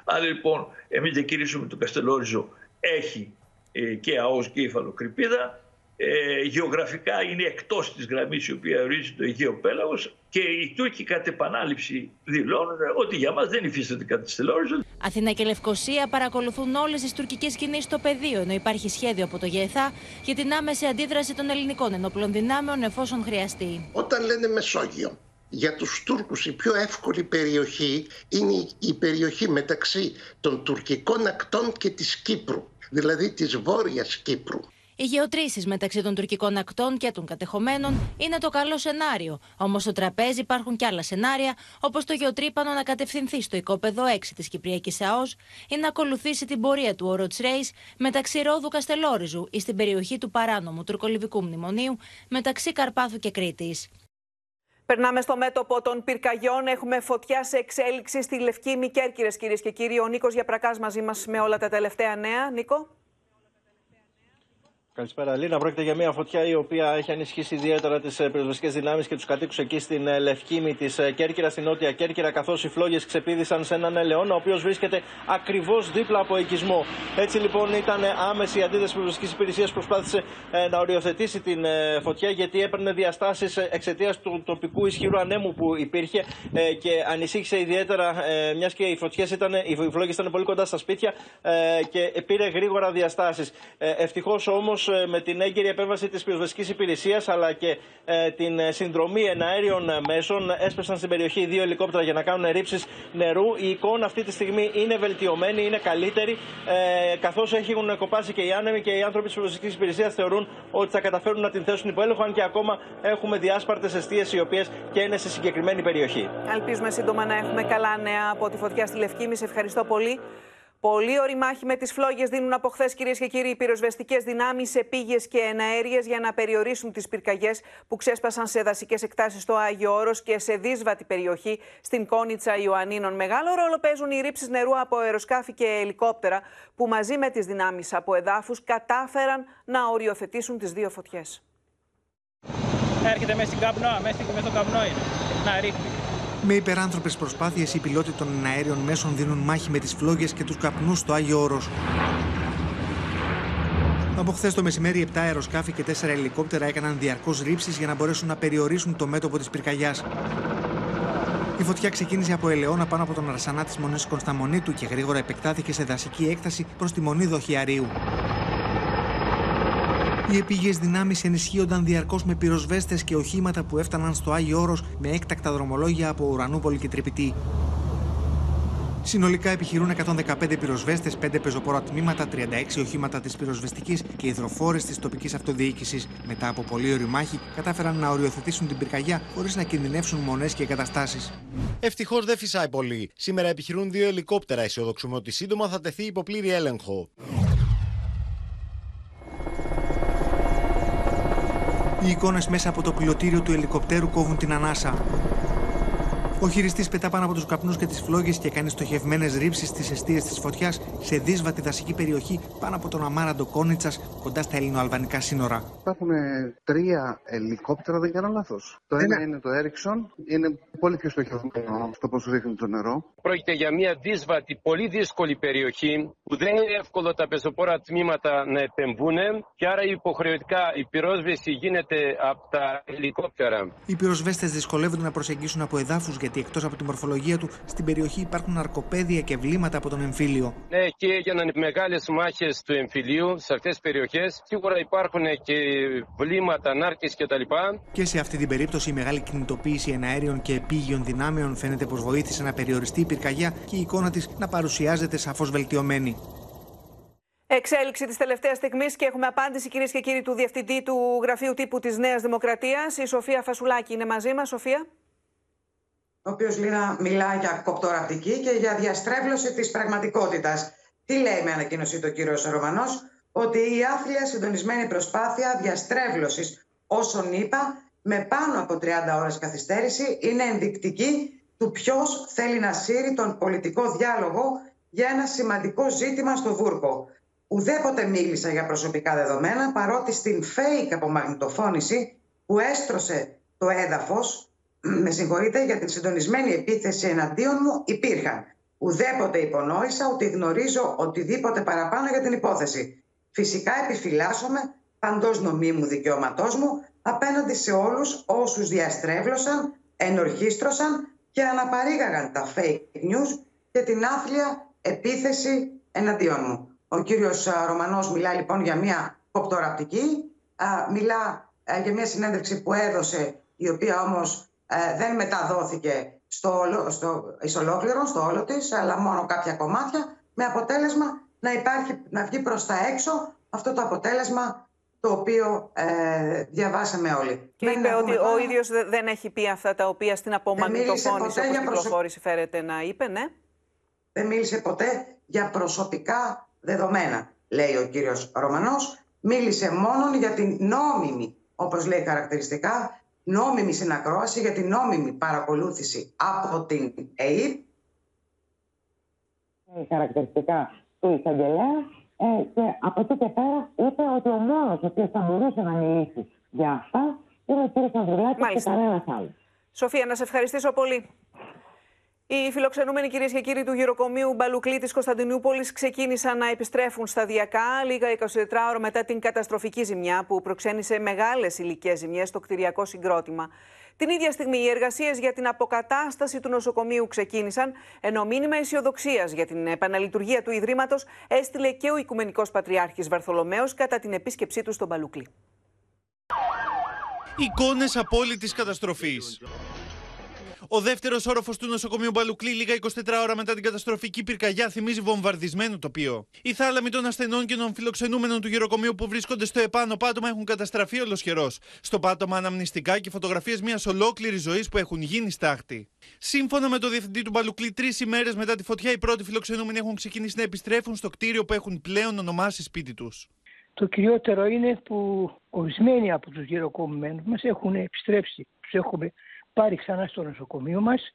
Άρα λοιπόν εμείς δεν κηρύσουμε το Καστελόριζο έχει ε, και ΑΟΣ και υφαλοκρηπίδα ε, γεωγραφικά είναι εκτός της γραμμής η οποία ορίζει το Αιγαίο Πέλαγος και οι Τούρκοι κατ' επανάληψη δηλώνουν ότι για μας δεν υφίσταται κάτι στελόριζο. Αθήνα και Λευκοσία παρακολουθούν όλες τις τουρκικές κινήσεις στο πεδίο ενώ υπάρχει σχέδιο από το ΓΕΘΑ για την άμεση αντίδραση των ελληνικών ενόπλων δυνάμεων εφόσον χρειαστεί. Όταν λένε Μεσόγειο, για τους Τούρκους η πιο εύκολη περιοχή είναι η περιοχή μεταξύ των τουρκικών ακτών και της Κύπρου, δηλαδή της Βόρειας Κύπρου. Οι γεωτρήσεις μεταξύ των τουρκικών ακτών και των κατεχομένων είναι το καλό σενάριο. Όμως στο τραπέζι υπάρχουν και άλλα σενάρια, όπως το γεωτρύπανο να κατευθυνθεί στο οικόπεδο 6 της Κυπριακής ΑΟΣ ή να ακολουθήσει την πορεία του Orots Race μεταξύ Ρόδου Καστελόριζου ή στην περιοχή του παράνομου τουρκολιβικού μνημονίου μεταξύ Καρπάθου και Κρήτης. Περνάμε στο μέτωπο των πυρκαγιών. Έχουμε φωτιά σε εξέλιξη στη Λευκή Μικέρκυρε, κυρίες και κύριοι. Ο Νίκος Γιαπρακάς μαζί μας με όλα τα τελευταία νέα. Νίκο. Καλησπέρα, Λίνα. Πρόκειται για μια φωτιά η οποία έχει ανισχύσει ιδιαίτερα τις ε, πυροσβεστικές δυνάμεις και τους κατοίκους εκεί στην ε, Λευκήμη της ε, Κέρκυρα, στην νότια Κέρκυρα, καθώς οι φλόγες ξεπίδησαν σε έναν ελαιόν, ο οποίος βρίσκεται ακριβώς δίπλα από οικισμό. Έτσι λοιπόν ήταν άμεση η αντίδραση πυροσβεστικής υπηρεσίας, προσπάθησε να οριοθετήσει την φωτιά, γιατί έπαιρνε διαστάσεις εξαιτίας του τοπικού ισχυρού ανέμου που υπήρχε και ανησύχησε ιδιαίτερα, μιας και οι φωτιές ήταν, οι φλόγες ήταν πολύ κοντά στα σπίτια και πήρε γρήγορα διαστάσεις. Ευτυχώς όμως με την έγκαιρη επέμβαση της πυροσβεστικής υπηρεσίας αλλά και ε, την συνδρομή εναέριων μέσων έσπεσαν στην περιοχή δύο ελικόπτερα για να κάνουν ρήψεις νερού. Η εικόνα αυτή τη στιγμή είναι βελτιωμένη, είναι καλύτερη, ε, καθώς έχουν κοπάσει και οι άνεμοι και οι άνθρωποι της πυροσβεστικής υπηρεσίας θεωρούν ότι θα καταφέρουν να την θέσουν υπό έλεγχο, αν και ακόμα έχουμε διάσπαρτες αιστείες οι οποίες και είναι σε συγκεκριμένη περιοχή. Ελπίζουμε σύντομα να έχουμε καλά νέα από τη φωτιά στη Λευκήμη. Σε ευχαριστώ πολύ. Πολύ ωρη μάχη με τις φλόγες δίνουν από χθες, κυρίες και κύριοι, πυροσβεστικές δυνάμεις σε πήγε και εναέριες για να περιορίσουν τις πυρκαγιές που ξέσπασαν σε δασικές εκτάσεις στο Άγιο Όρος και σε δύσβατη περιοχή στην Κόνιτσα Ιωαννίνων. Μεγάλο ρόλο παίζουν οι ρήψεις νερού από αεροσκάφη και ελικόπτερα που μαζί με τις δυνάμεις από εδάφους κατάφεραν να οριοθετήσουν τις δύο φωτιές. Έρχεται μέσα στην καπνό, μέσα στο καπνό είναι. Να ρίχνει. Με υπεράνθρωπες προσπάθειες, οι πιλότοι των αέριων μέσων δίνουν μάχη με τις φλόγες και τους καπνούς στο Άγιο Όρος. Από χθες το μεσημέρι, 7 αεροσκάφη και 4 ελικόπτερα έκαναν διαρκώς ρήψεις για να μπορέσουν να περιορίσουν το μέτωπο της πυρκαγιάς. Η φωτιά ξεκίνησε από ελαιόνα πάνω από τον αρσανά της μονής Κωνσταμονίτου και γρήγορα επεκτάθηκε σε δασική έκταση προς τη μονή Δοχιαρίου. Οι επίγειες δυνάμεις ενισχύονταν διαρκώς με πυροσβέστες και οχήματα που έφταναν στο Άγιο Όρος με έκτακτα δρομολόγια από Ουρανούπολη και Τρυπητή. Συνολικά επιχειρούν 115 πυροσβέστες, 5 πεζοπόρα τμήματα, 36 οχήματα της πυροσβεστικής και υδροφόρες της τοπικής αυτοδιοίκησης. Μετά από πολλή ωριμάχη, κατάφεραν να οριοθετήσουν την πυρκαγιά χωρίς να κινδυνεύσουν μονές και εγκαταστάσεις. Ευτυχώς δεν φυσάει πολύ. Σήμερα επιχειρούν δύο ελικόπτερα. Αισιοδοξούμε ότι σύντομα θα τεθεί υπό πλήρη έλεγχο. Οι εικόνες μέσα από το πιλωτήριο του ελικοπτέρου κόβουν την ανάσα. Ο χειριστής πετά πάνω από τους καπνούς και τις φλόγες και κάνει στοχευμένες ρήψεις στις αιστείες της φωτιάς σε δύσβατη δασική περιοχή πάνω από τον Αμάραντο Κόνιτσας, κοντά στα ελληνοαλβανικά σύνορα. Υπάρχουν τρία ελικόπτερα, δεν κάνω λάθος. Το ένα είναι το Ericsson, είναι πολύ πιο στοχευμένο στο πώς ρίχνει το νερό. Πρόκειται για μια δύσβατη, πολύ δύσκολη περιοχή που δεν είναι εύκολο τα πεζοπόρα τμήματα να επεμβούν και άρα υποχρεωτικά η πυρόσβεση γίνεται από τα ελικόπτερα. Οι πυροσβέστες δυσκολεύονται να προσεγγίσουν από εδάφους γιατί εκτός από τη μορφολογία του, στην περιοχή υπάρχουν αρκοπέδια και βλήματα από τον εμφύλιο. Ναι, και έγιναν μεγάλες μάχες του εμφυλίου σε αυτές τις περιοχές. Σίγουρα υπάρχουν και βλήματα, νάρκε κτλ. Και σε αυτή την περίπτωση, η μεγάλη κινητοποίηση εναέριων και επίγειων δυνάμεων φαίνεται πως βοήθησε να περιοριστεί η πυρκαγιά και η εικόνα της να παρουσιάζεται σαφώς βελτιωμένη. Εξέλιξη της τελευταίας στιγμής και έχουμε απάντηση, κυρίες και κύριοι, του Διευθυντή του Γραφείου Τύπου της Νέας Δημοκρατίας. Η Σοφία Φασουλάκη είναι μαζί μας. Σοφία ο οποίος μιλά για κοπτοραπτική και για διαστρέβλωση της πραγματικότητας. Τι λέει με ανακοίνωση το κύριος Ρωμανός, ότι η άθλια συντονισμένη προσπάθεια διαστρέβλωσης όσων είπα με πάνω από 30 ώρες καθυστέρηση είναι ενδεικτική του ποιος θέλει να σύρει τον πολιτικό διάλογο για ένα σημαντικό ζήτημα στο Βούρκο. Ουδέποτε μίλησα για προσωπικά δεδομένα, παρότι στην fake απομαγνητοφώνηση που έστρωσε το έδαφος (clears throat) με συγχωρείτε για την συντονισμένη επίθεση εναντίον μου υπήρχαν. Ουδέποτε υπονόησα ότι γνωρίζω οτιδήποτε παραπάνω για την υπόθεση. Φυσικά επιφυλάσσομαι παντός νομίμου δικαιώματός μου απέναντι σε όλους όσους διαστρέβλωσαν, ενορχίστρωσαν και αναπαρήγαγαν τα fake news και την άθλια επίθεση εναντίον μου. Ο κύριος Ρωμανός μιλά λοιπόν για μια κοπτοραπτική, μιλά για μια συνέντευξη που έδωσε η οποία όμως ε, δεν μεταδόθηκε στο, στο, εις ολόκληρο, στο όλο της, αλλά μόνο κάποια κομμάτια, με αποτέλεσμα να, υπάρχει, να βγει προς τα έξω αυτό το αποτέλεσμα το οποίο ε, διαβάσαμε όλοι. Και είπε ότι ο ίδιος δεν έχει πει αυτά τα οποία στην απομαγνητοφώνηση όπως την κυκλοφόρηση φέρεται να είπε, ναι. Δεν μίλησε ποτέ για προσωπικά δεδομένα, λέει ο κύριος Ρωμανός. Μίλησε μόνο για την νόμιμη, όπως λέει χαρακτηριστικά, νόμιμη συνακρόαση για την νόμιμη παρακολούθηση από την ΕΕΠ. Χαρακτηριστικά του εισαγγελέα ε, και από εκεί και πέρα είπε ότι ο μόνο ο οποίος θα μπορούσε να μιλήσει για αυτά είναι ο κ. Ανδρουλάκης και κανένας άλλος. Σοφία, να σε ευχαριστήσω πολύ. Οι φιλοξενούμενοι κυρίες και κύριοι του γυροκομείου Μπαλουκλή τη Κωνσταντινούπολης ξεκίνησαν να επιστρέφουν σταδιακά λίγα 24 ώρα μετά την καταστροφική ζημιά που προξένησε μεγάλες υλικέ ζημιές στο κτηριακό συγκρότημα. Την ίδια στιγμή, οι εργασίες για την αποκατάσταση του νοσοκομείου ξεκίνησαν, ενώ μήνυμα αισιοδοξίας για την επαναλειτουργία του Ιδρύματος έστειλε και ο Οικουμενικός Πατριάρχης Βαρθολομαίο κατά την επίσκεψή του στον Παλουκλή. Εικόνες απόλυτης καταστροφής. Ο δεύτερος όροφος του νοσοκομείου Μπαλουκλή, λίγα 24 ώρα μετά την καταστροφική πυρκαγιά, θυμίζει βομβαρδισμένο τοπίο. Οι θάλαμοι των ασθενών και των φιλοξενούμενων του γεροκομείου που βρίσκονται στο επάνω πάτωμα έχουν καταστραφεί ολοσχερό. Στο πάτωμα αναμνηστικά και φωτογραφίες μιας ολόκληρης ζωής που έχουν γίνει στάχτη. Σύμφωνα με το διευθυντή του Μπαλουκλή, τρεις ημέρες μετά τη φωτιά, οι πρώτοι φιλοξενούμενοι έχουν ξεκινήσει να επιστρέφουν στο κτίριο που έχουν πλέον ονομάσει σπίτι τους. Το κυριότερο είναι που ορισμένοι από τους γεροκομμένους μας έχουν επιστρέψει. Τους έχουμε πάρει ξανά στο νοσοκομείο μας,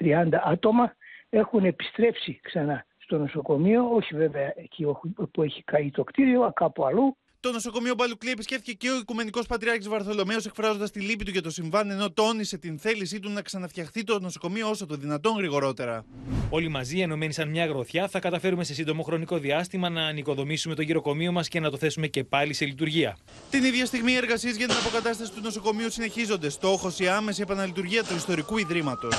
20-30 άτομα έχουν επιστρέψει ξανά στο νοσοκομείο, όχι βέβαια εκεί που έχει καεί το κτίριο, κάπου αλλού. Το νοσοκομείο Μπαλουκλή επισκέφθηκε και ο Οικουμενικός Πατριάρχης Βαρθολομαίο, εκφράζοντας τη λύπη του για το συμβάν, ενώ τόνισε την θέλησή του να ξαναφτιαχθεί το νοσοκομείο όσο το δυνατόν γρηγορότερα. Όλοι μαζί, ενωμένοι σαν μια γροθιά, θα καταφέρουμε σε σύντομο χρονικό διάστημα να ανοικοδομήσουμε το γυροκομείο μας και να το θέσουμε και πάλι σε λειτουργία. Την ίδια στιγμή, οι εργασίες για την αποκατάσταση του νοσοκομείου συνεχίζονται. Στόχος η άμεση επαναλειτουργία του ιστορικού ιδρύματος.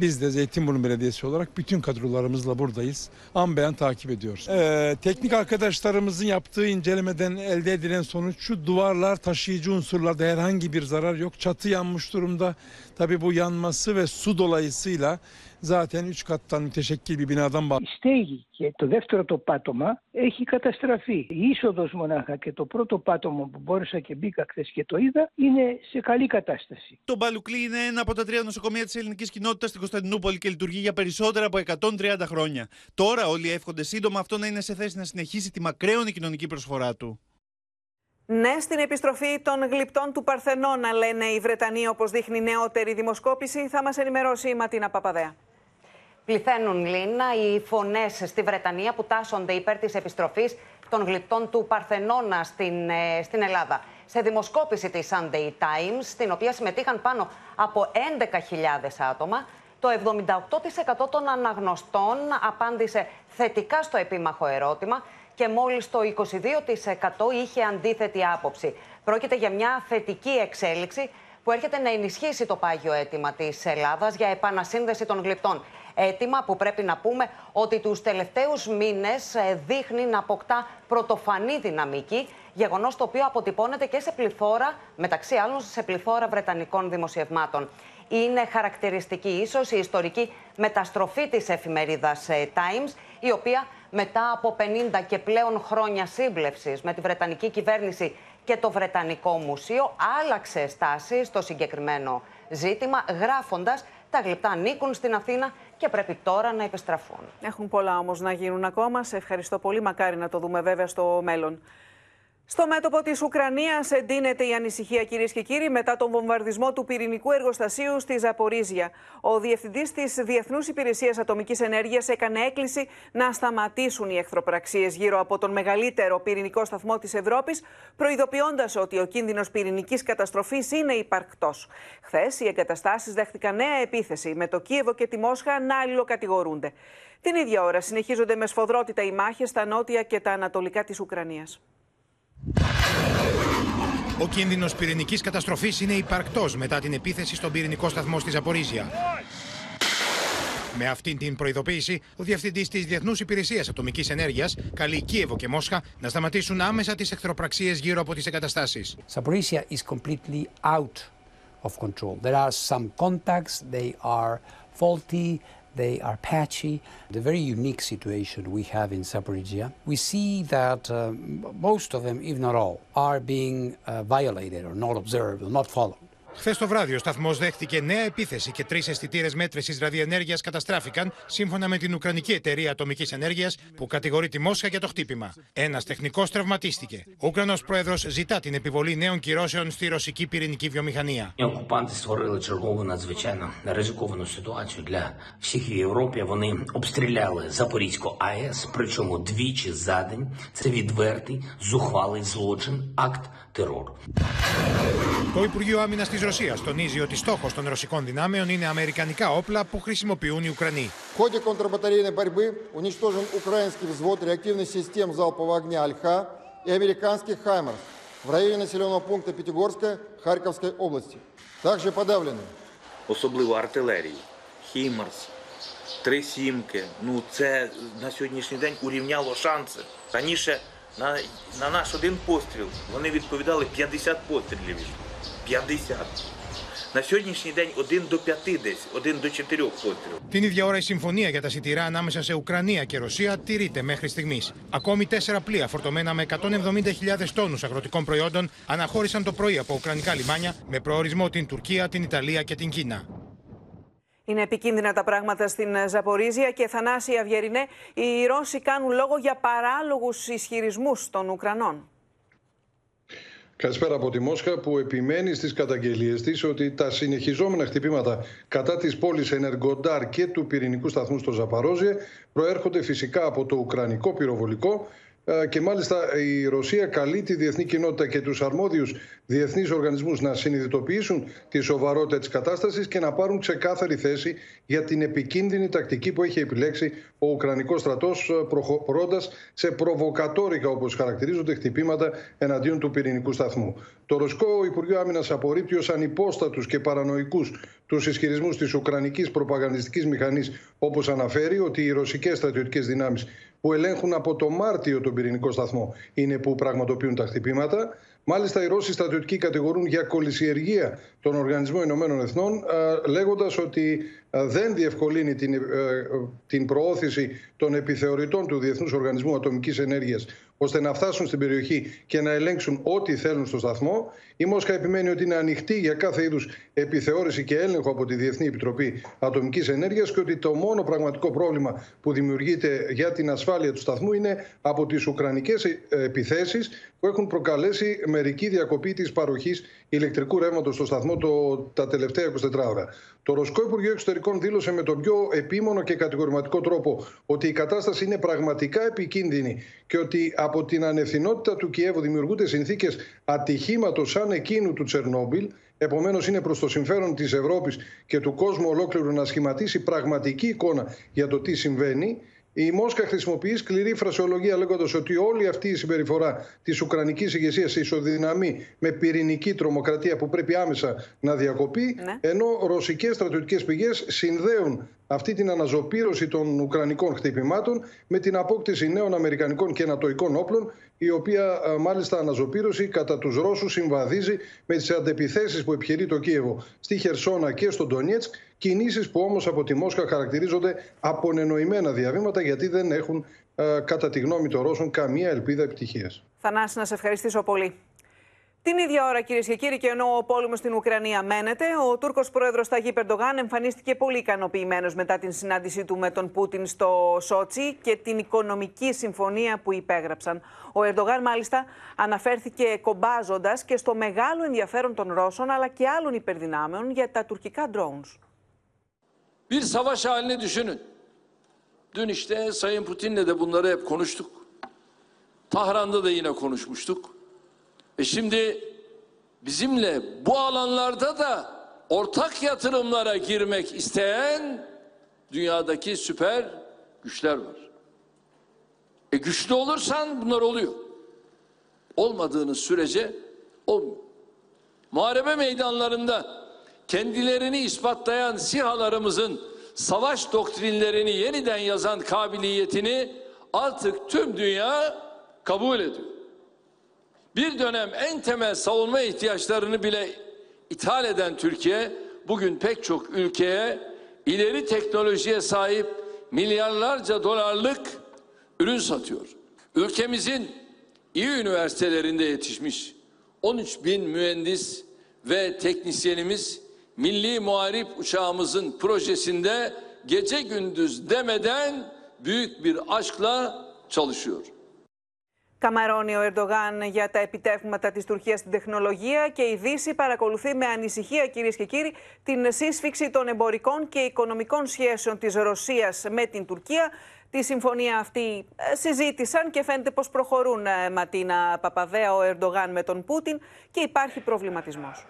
Biz de Zeytinburnu Belediyesi olarak bütün kadrolarımızla buradayız. An beyan takip ediyoruz. Ee, teknik arkadaşlarımızın yaptığı incelemeden elde edilen sonuç şu duvarlar taşıyıcı unsurlarda herhangi bir zarar yok. Çatı yanmış durumda. Tabii bu yanması ve su dolayısıyla zaten 3 kattan müteşekkil bir binadan bahsediyoruz. Η στέγη και το δεύτερο το πάτωμα έχει καταστραφεί. Η είσοδος μονάχα και το πρώτο πάτωμα που μπόρεσα και μπήκα χθες και το είδα είναι σε καλή κατάσταση. Το Μπαλουκλή είναι ένα από τα τρία νοσοκομεία της ελληνικής κοινότητας στην Κωνσταντινούπολη και λειτουργεί για περισσότερα από 130 χρόνια. Τώρα όλοι εύχονται σύντομα αυτό να είναι σε θέση να συνεχίσει τη μακραίωνη κοινωνική προσφορά του. Ναι, στην επιστροφή των γλυπτών του Παρθενώνα, λένε οι Βρετανοί, όπως δείχνει νεότερη δημοσκόπηση. Θα μας ενημερώσει η Ματίνα Παπαδέα. Πληθαίνουν, Λίνα, οι φωνές στη Βρετανία που τάσσονται υπέρ της επιστροφής των γλυπτών του Παρθενώνα στην, ε, στην Ελλάδα. Σε δημοσκόπηση της Sunday Times, στην οποία συμμετείχαν πάνω από 11.000 άτομα, το 78% των αναγνωστών απάντησε θετικά στο επίμαχο ερώτημα και μόλις το 22% είχε αντίθετη άποψη. Πρόκειται για μια θετική εξέλιξη που έρχεται να ενισχύσει το πάγιο αίτημα της Ελλάδας για επανασύνδεση των γλυπτών. Αίτημα που πρέπει να πούμε ότι τους τελευταίους μήνες ε, δείχνει να αποκτά πρωτοφανή δυναμική, γεγονός το οποίο αποτυπώνεται και σε πληθώρα, μεταξύ άλλων σε πληθώρα βρετανικών δημοσιευμάτων. Είναι χαρακτηριστική ίσως η ιστορική μεταστροφή της εφημερίδας ε, Times, η οποία μετά από 50 και πλέον χρόνια σύμπλευσης με τη Βρετανική κυβέρνηση και το Βρετανικό Μουσείο άλλαξε στάση στο συγκεκριμένο ζήτημα, γράφοντας τα γλυπτά ανήκουν στην Αθήνα και πρέπει τώρα να επιστραφούν. Έχουν πολλά όμως να γίνουν ακόμα. Σε ευχαριστώ πολύ. Μακάρι να το δούμε βέβαια στο μέλλον. Στο μέτωπο της Ουκρανίας εντείνεται η ανησυχία, κυρίες και κύριοι, μετά τον βομβαρδισμό του πυρηνικού εργοστασίου στη Ζαπορίζια. Ο διευθυντής της Διεθνούς Υπηρεσίας Ατομικής Ενέργειας έκανε έκκληση να σταματήσουν οι εχθροπραξίες γύρω από τον μεγαλύτερο πυρηνικό σταθμό της Ευρώπης, προειδοποιώντας ότι ο κίνδυνος πυρηνικής καταστροφής είναι υπαρκτός. Χθες οι εγκαταστάσεις δέχτηκαν νέα επίθεση, με το Κίεβο και τη Μόσχα να αλληλοκατηγορούνται. Την ίδια ώρα συνεχίζονται με σφοδρότητα οι μάχες στα νότια και τα ανατολικά της Ουκρανίας. Ο κίνδυνος πυρηνικής καταστροφής είναι υπαρκτός μετά την επίθεση στον πυρηνικό σταθμό στη Ζαπορίζια. Με αυτήν την προειδοποίηση, ο διευθυντής της Διεθνούς Υπηρεσίας Ατομικής Ενέργειας καλεί Κίεβο και Μόσχα να σταματήσουν άμεσα τις εχθροπραξίες γύρω από τις εγκαταστάσεις. Zaporizhia is completely out of control. There are some contacts, they are faulty, they are patchy. The very unique situation we have in Zaporizhia, we see that uh, most of them, if not all, are being uh, violated or not observed or not followed. Χθε το βράδυ, ο σταθμό δέχτηκε νέα επίθεση και τρει αισθητήρε μέτρηση ραδιενέργεια καταστράφηκαν, σύμφωνα με την Ουκρανική Εταιρεία Ατομική Ενέργεια, που κατηγορεί τη Μόσχα για το χτύπημα. Ένα τεχνικό τραυματίστηκε. Ο Ουκρανό πρόεδρο ζητά την επιβολή νέων κυρώσεων στη ρωσική πυρηνική βιομηχανία. Οι окупанти створили чергову надзвичайно ризиковану ситуацію для всіх в Європі. Вони обстріляли Запорізьку АЕС, причому двічі за день. Це відвертий, зухвалий злочин, акт терору. Το Υπουργείο Άμυνα τη Ρωσία τονίζει ότι στόχο των ρωσικών δυνάμεων είναι αμερικανικά όπλα που χρησιμοποιούν οι Ουκρανοί. В ходе контрбатарейной борьбы уничтожен украинский взвод реактивных систем залпового огня «Альха» и американский «Хаймерс». в районе населенного пункта Пятигорска Харьковской области. Также подавлены. особливо артилерії. Хімарс, три сімки. Ну це на сьогоднішній день урівняло шанси. Раніше На на вони відповідали 50 пострілів. 50. На. Την ίδια ώρα η συμφωνία για τα σιτηρά ανάμεσα σε Ουκρανία και Ρωσία τηρείται μέχρι στιγμής. Ακόμη τέσσερα πλοία φορτωμένα με 170.000 τόνους αγροτικών προϊόντων αναχώρησαν το πρωί από ουκρανικά λιμάνια με προορισμό την Τουρκία, την Ιταλία και την Κίνα. Είναι επικίνδυνα τα πράγματα στην Ζαπορίζια και Θανάση Αυγερινέ. Οι Ρώσοι κάνουν λόγο για παράλογους ισχυρισμούς των Ουκρανών. Καλησπέρα από τη Μόσχα που επιμένει στις καταγγελίες της ότι τα συνεχιζόμενα χτυπήματα κατά της πόλης Ενεργοντάρ και του πυρηνικού σταθμού στο Ζαπαρόζιε προέρχονται φυσικά από το ουκρανικό πυροβολικό ε, και μάλιστα η Ρωσία καλεί τη διεθνή κοινότητα και τους αρμόδιους διεθνείς οργανισμούς να συνειδητοποιήσουν τη σοβαρότητα της κατάστασης και να πάρουν ξεκάθαρη θέση για την επικίνδυνη τακτική που έχει επιλέξει ο Ουκρανικός στρατός ε, προχωρώντας σε προβοκατόρικα όπως χαρακτηρίζονται χτυπήματα εναντίον του πυρηνικού σταθμού. Το Ρωσικό Υπουργείο Άμυνας απορρίπτει ως ανυπόστατους και παρανοϊκούς τους ισχυρισμούς της Ουκρανικής προπαγανδιστικής μηχανής, όπως αναφέρει ότι οι ρωσικές στρατιωτικές δυνάμεις που ελέγχουν από το Μάρτιο τον πυρηνικό σταθμό είναι που πραγματοποιούν τα χτυπήματα. Μάλιστα, οι Ρώσοι στρατιωτικοί κατηγορούν για κολυσιεργία τον Οργανισμό Ηνωμένων Εθνών, λέγοντας ότι δεν διευκολύνει την, ε, την προώθηση των επιθεωρητών του Διεθνούς Οργανισμού Ατομικής Ενέργειας ώστε να φτάσουν στην περιοχή και να ελέγξουν ό,τι θέλουν στο σταθμό. Η Μόσχα επιμένει ότι είναι ανοιχτή για κάθε είδους επιθεώρηση και έλεγχο από τη Διεθνή Επιτροπή Ατομικής Ενέργειας και ότι το μόνο πραγματικό πρόβλημα που δημιουργείται για την ασφάλεια του σταθμού είναι από τις ουκρανικές επιθέσεις που έχουν προκαλέσει μερική διακοπή της παροχής ηλεκτρικού ρεύματος στο σταθμό το, τα τελευταία 24 ώρα. Το Ρωσικό Υπουργείο Εξωτερικών δήλωσε με τον πιο επίμονο και κατηγορηματικό τρόπο ότι η κατάσταση είναι πραγματικά επικίνδυνη και ότι από την ανευθυνότητα του Κιέβου δημιουργούνται συνθήκες ατυχήματος σαν εκείνου του Τσερνόμπιλ. Επομένως, είναι προς το συμφέρον της Ευρώπης και του κόσμου ολόκληρου να σχηματίσει πραγματική εικόνα για το τι συμβαίνει. Η Μόσχα χρησιμοποιεί σκληρή φρασιολογία λέγοντας ότι όλη αυτή η συμπεριφορά της Ουκρανικής ηγεσίας ισοδυναμεί με πυρηνική τρομοκρατία που πρέπει άμεσα να διακοπεί, ναι. ενώ ρωσικές στρατιωτικές πηγές συνδέουν αυτή την αναζωπήρωση των Ουκρανικών χτυπημάτων με την απόκτηση νέων Αμερικανικών και Ανατοϊκών όπλων, η οποία μάλιστα αναζωπήρωση κατά τους Ρώσους συμβαδίζει με τις αντεπιθέσεις που επιχειρεί το Κίεβο στη Χερσόνα και στο Ντονιέτσκ, κινήσεις που όμως από τη Μόσχα χαρακτηρίζονται απονενοημένα διαβήματα γιατί δεν έχουν κατά τη γνώμη των Ρώσων καμία ελπίδα επιτυχίας. Θανάση, να σε ευχαριστήσω πολύ. Την ίδια ώρα, κυρίες και κύριοι, και ενώ ο πόλεμος στην Ουκρανία μένεται, ο Τούρκος πρόεδρος Ταγί Περντογάν εμφανίστηκε πολύ ικανοποιημένος μετά την συνάντησή του με τον Πούτιν στο Σότσι και την οικονομική συμφωνία που υπέγραψαν. Ο Ερντογάν, μάλιστα, αναφέρθηκε κομπάζοντας και στο μεγάλο ενδιαφέρον των Ρώσων αλλά και άλλων υπερδυνάμεων για τα τουρκικά drones. Bir savaş halini düşünün. Dün işte Sayın Putin'le de bunları hep konuştuk. Tahran'da da yine konuşmuştuk. E şimdi bizimle bu alanlarda da ortak yatırımlara girmek isteyen dünyadaki süper güçler var. E güçlü olursan bunlar oluyor. Olmadığınız sürece olmuyor. Muharebe meydanlarında kendilerini ispatlayan sihalarımızın savaş doktrinlerini yeniden yazan kabiliyetini artık tüm dünya kabul ediyor. Bir dönem en temel savunma ihtiyaçlarını bile ithal eden Türkiye bugün pek çok ülkeye ileri teknolojiye sahip milyarlarca dolarlık ürün satıyor. Ülkemizin iyi üniversitelerinde yetişmiş 13 bin mühendis ve teknisyenimiz milli muharip uçağımızın projesinde gece gündüz demeden büyük bir aşkla çalışıyor. Καμαρώνει ο Ερντογάν για τα επιτεύγματα της Τουρκίας στην τεχνολογία και η Δύση παρακολουθεί με ανησυχία, κυρίες και κύριοι, την σύσφυξη των εμπορικών και οικονομικών σχέσεων της Ρωσίας με την Τουρκία. Τη συμφωνία αυτή συζήτησαν και φαίνεται πως προχωρούν Ματίνα Παπαδέα, ο Ερντογάν με τον Πούτιν και υπάρχει προβληματισμός.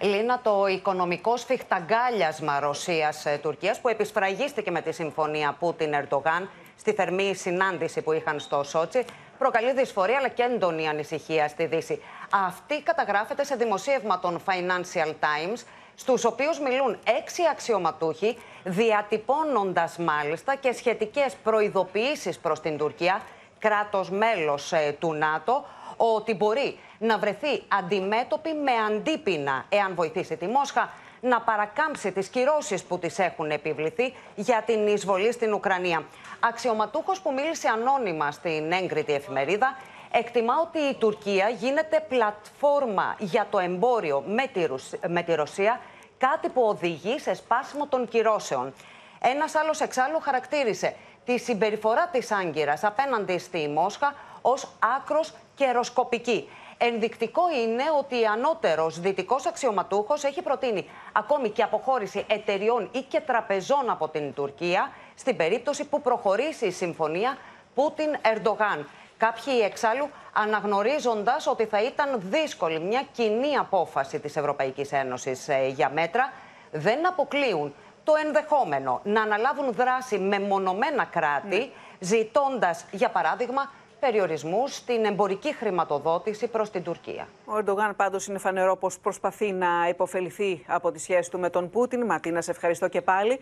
Λίνα, το οικονομικό σφιχταγκάλιασμα Ρωσίας-Τουρκίας που επισφραγίστηκε με τη συμφωνία Πούτιν-Ερντογάν στη θερμή συνάντηση που είχαν στο Σότσι προκαλεί δυσφορία αλλά και έντονη ανησυχία στη Δύση. Αυτή καταγράφεται σε δημοσίευμα των Financial Times, στους οποίους μιλούν έξι αξιωματούχοι, διατυπώνοντας μάλιστα και σχετικές προειδοποιήσεις προς την Τουρκία, κράτος μέλος ε, του ΝΑΤΟ, ότι μπορεί να βρεθεί αντιμέτωπη με αντίπεινα εάν βοηθήσει τη Μόσχα να παρακάμψει τις κυρώσεις που τις έχουν επιβληθεί για την εισβολή στην Ουκρανία. Αξιωματούχος που μίλησε ανώνυμα στην έγκριτη εφημερίδα εκτιμά ότι η Τουρκία γίνεται πλατφόρμα για το εμπόριο με τη, με τη Ρωσία, κάτι που οδηγεί σε σπάσιμο των κυρώσεων. Ένας άλλος εξάλλου χαρακτήρισε τη συμπεριφορά της Άγκυρας απέναντι στη Μόσχα ως άκρος καιροσκοπική. Ενδεικτικό είναι ότι ο ανώτερος δυτικός αξιωματούχος έχει προτείνει ακόμη και αποχώρηση εταιριών ή και τραπεζών από την Τουρκία στην περίπτωση που προχωρήσει η συμφωνία Πούτιν-Ερντογάν. Κάποιοι εξάλλου αναγνωρίζοντας ότι θα ήταν δύσκολη μια κοινή απόφαση της Ευρωπαϊκής Ένωσης ε, για μέτρα, δεν αποκλείουν το ενδεχόμενο να αναλάβουν δράση με μονομένα κράτη, ναι. ζητώντας, για παράδειγμα, περιορισμούς στην εμπορική χρηματοδότηση προς την Τουρκία. Ο Ερντογάν πάντως είναι φανερό πως προσπαθεί να υποφεληθεί από τη σχέση του με τον Πούτιν. Ματίνα, σε ευχαριστώ και πάλι.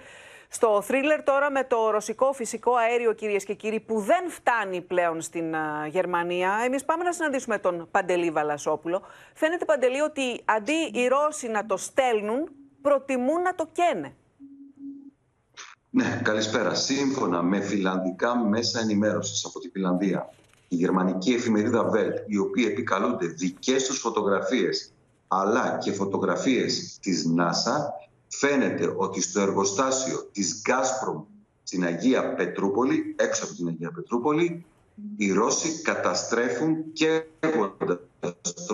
Στο θρίλερ τώρα με το ρωσικό φυσικό αέριο, κυρίες και κύριοι, που δεν φτάνει πλέον στην Γερμανία, εμείς πάμε να συναντήσουμε τον Παντελή Βαλασόπουλο. Φαίνεται, Παντελή, ότι αντί οι Ρώσοι να το στέλνουν, προτιμούν να το καίνε. Ναι, καλησπέρα. Σύμφωνα με φιλανδικά μέσα ενημέρωσης από τη Φιλανδία, η γερμανική εφημερίδα Welt, οι οποίοι επικαλούνται δικές τους φωτογραφίες αλλά και φωτογραφίες της NASA, φαίνεται ότι στο εργοστάσιο της Gazprom στην Αγία Πετρούπολη, έξω από την Αγία Πετρούπολη, οι Ρώσοι καταστρέφουν και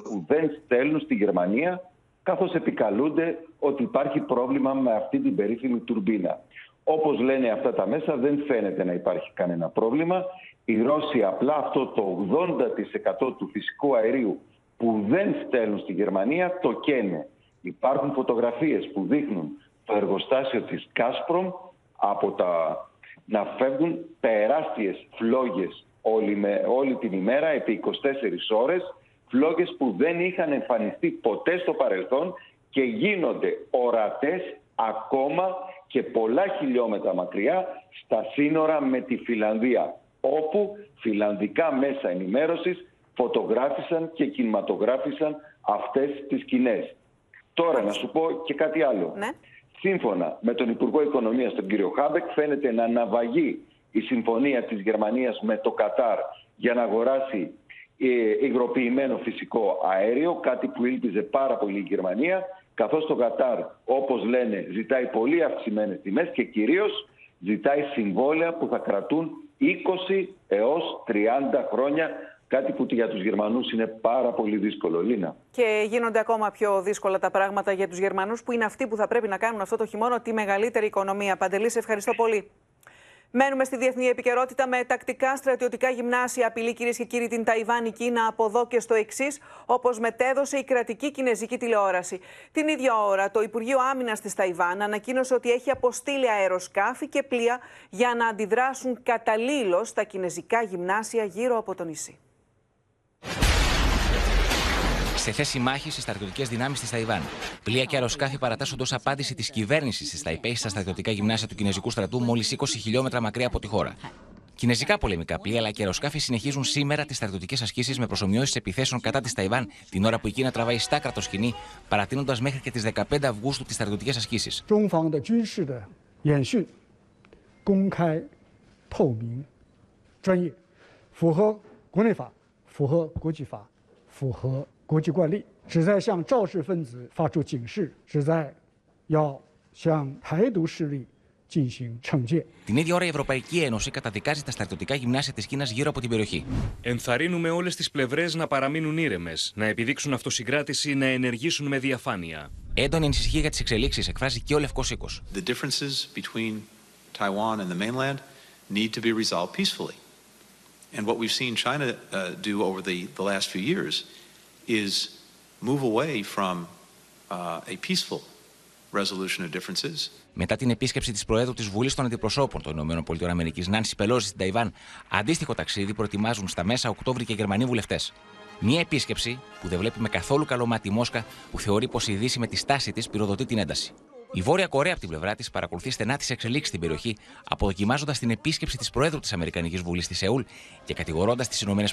που δεν στέλνουν στη Γερμανία καθώς επικαλούνται ότι υπάρχει πρόβλημα με αυτή την περίφημη τουρμπίνα. Όπως λένε αυτά τα μέσα δεν φαίνεται να υπάρχει κανένα πρόβλημα οι Ρώσοι απλά αυτό το 80% του φυσικού αερίου που δεν στέλνουν στη Γερμανία το καίνε. Υπάρχουν φωτογραφίες που δείχνουν το εργοστάσιο της Κάσπρομ από τα να φεύγουν τεράστιες φλόγες όλη, με, όλη την ημέρα επί 24 ώρες φλόγες που δεν είχαν εμφανιστεί ποτέ στο παρελθόν και γίνονται ορατές ακόμα και πολλά χιλιόμετρα μακριά στα σύνορα με τη Φιλανδία όπου φιλανδικά μέσα ενημέρωσης φωτογράφησαν και κινηματογράφησαν αυτές τις σκηνές. Τώρα να σου πω και κάτι άλλο. Ναι. Σύμφωνα με τον Υπουργό Οικονομίας, τον κύριο Χάμπεκ, φαίνεται να αναβαγεί η συμφωνία της Γερμανίας με το Κατάρ για να αγοράσει ε, υγροποιημένο φυσικό αέριο, κάτι που ήλπιζε πάρα πολύ η Γερμανία, καθώς το Κατάρ, όπως λένε, ζητάει πολύ αυξημένες τιμές και κυρίως ζητάει συμβόλαια που θα κρατούν 20 έως 30 χρόνια Κάτι που για τους Γερμανούς είναι πάρα πολύ δύσκολο, Λίνα. Και γίνονται ακόμα πιο δύσκολα τα πράγματα για τους Γερμανούς που είναι αυτοί που θα πρέπει να κάνουν αυτό το χειμώνα τη μεγαλύτερη οικονομία. Παντελή, σε ευχαριστώ πολύ. Μένουμε στη διεθνή επικαιρότητα με τακτικά στρατιωτικά γυμνάσια. Απειλεί κυρίες και κύριοι την Ταϊβάν η Κίνα από εδώ και στο εξής, όπως μετέδωσε η κρατική κινέζικη τηλεόραση. Την ίδια ώρα, το Υπουργείο Άμυνας της Ταϊβάν ανακοίνωσε ότι έχει αποστείλει αεροσκάφη και πλοία για να αντιδράσουν καταλήλως στα κινέζικα γυμνάσια γύρω από το νησί σε θέση μάχης στις στρατιωτικές δυνάμεις της Ταϊβάν. Πλοία και αεροσκάφη παρατάσσονται ως απάντηση της κυβέρνησης τη Ταϊπέη στα στρατιωτικά γυμνάσια του Κινέζικου στρατού μόλις 20 χιλιόμετρα μακριά από τη χώρα. Κινέζικα πολεμικά πλοία αλλά και αεροσκάφη συνεχίζουν σήμερα τις στρατιωτικές ασκήσεις με προσωμιώσεις επιθέσεων κατά της Ταϊβάν την ώρα που η Κίνα τραβάει στάκρατο σκηνή, παρατείνοντας μέχρι και τις 15 Αυγούστου τις στρατιωτικές ασκήσεις. Την ίδια ώρα η Ευρωπαϊκή Ένωση καταδικάζει τα στρατιωτικά γυμνάσια της Κίνας γύρω από την περιοχή. Ενθαρρύνουμε όλες τις πλευρές να παραμείνουν ήρεμες, να επιδείξουν αυτοσυγκράτηση, να ενεργήσουν με διαφάνεια. Έντονη ανησυχία για τις εξελίξεις εκφράζει και ο Λευκός Οίκος. The differences between Taiwan and the mainland need to be resolved peacefully. And what we've seen China uh, do over the, the last few years is move away from uh, a peaceful resolution of differences. Μετά την επίσκεψη της Προέδρου της Βουλής των Αντιπροσώπων των ΗΠΑ, Νάνση Πελόζη στην Ταϊβάν, αντίστοιχο ταξίδι προετοιμάζουν στα μέσα Οκτώβρη και Γερμανοί βουλευτές. Μια επίσκεψη που δεν βλέπει με καθόλου καλό μάτι η Μόσχα, που θεωρεί πως η Δύση με τη στάση της πυροδοτεί την ένταση. Η Βόρεια Κορέα από την πλευρά της παρακολουθεί στενά τις εξελίξεις στην περιοχή, αποδοκιμάζοντας την επίσκεψη της Προέδρου της Αμερικανικής Βουλής στη Σεούλ και κατηγορώντας τις ΗΠΑ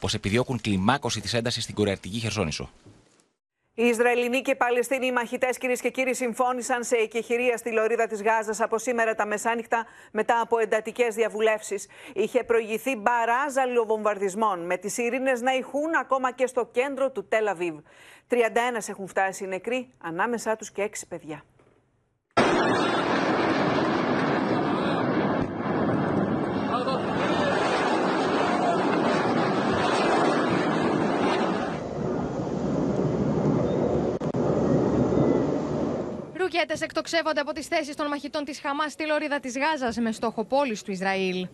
πως επιδιώκουν κλιμάκωση της έντασης στην Κορεατική Χερσόνησο. Οι Ισραηλινοί και οι Παλαιστίνοι μαχητές, κυρίες και κύριοι, συμφώνησαν σε εκεχηρία στη λωρίδα της Γάζας από σήμερα τα μεσάνυχτα μετά από εντατικές διαβουλεύσεις. Είχε προηγηθεί μπαράζα λιοβομβαρδισμών, με τις ειρήνες να ηχούν ακόμα και στο κέντρο του Τελαβίβ. 31 έχουν φτάσει νεκροί, ανάμεσά τους και 6 παιδιά. Ρουκέτες εκτοξεύονται από τις θέσεις των μαχητών της Χαμάς στη λωρίδα της Γάζας με στόχο πόλης του Ισραήλ.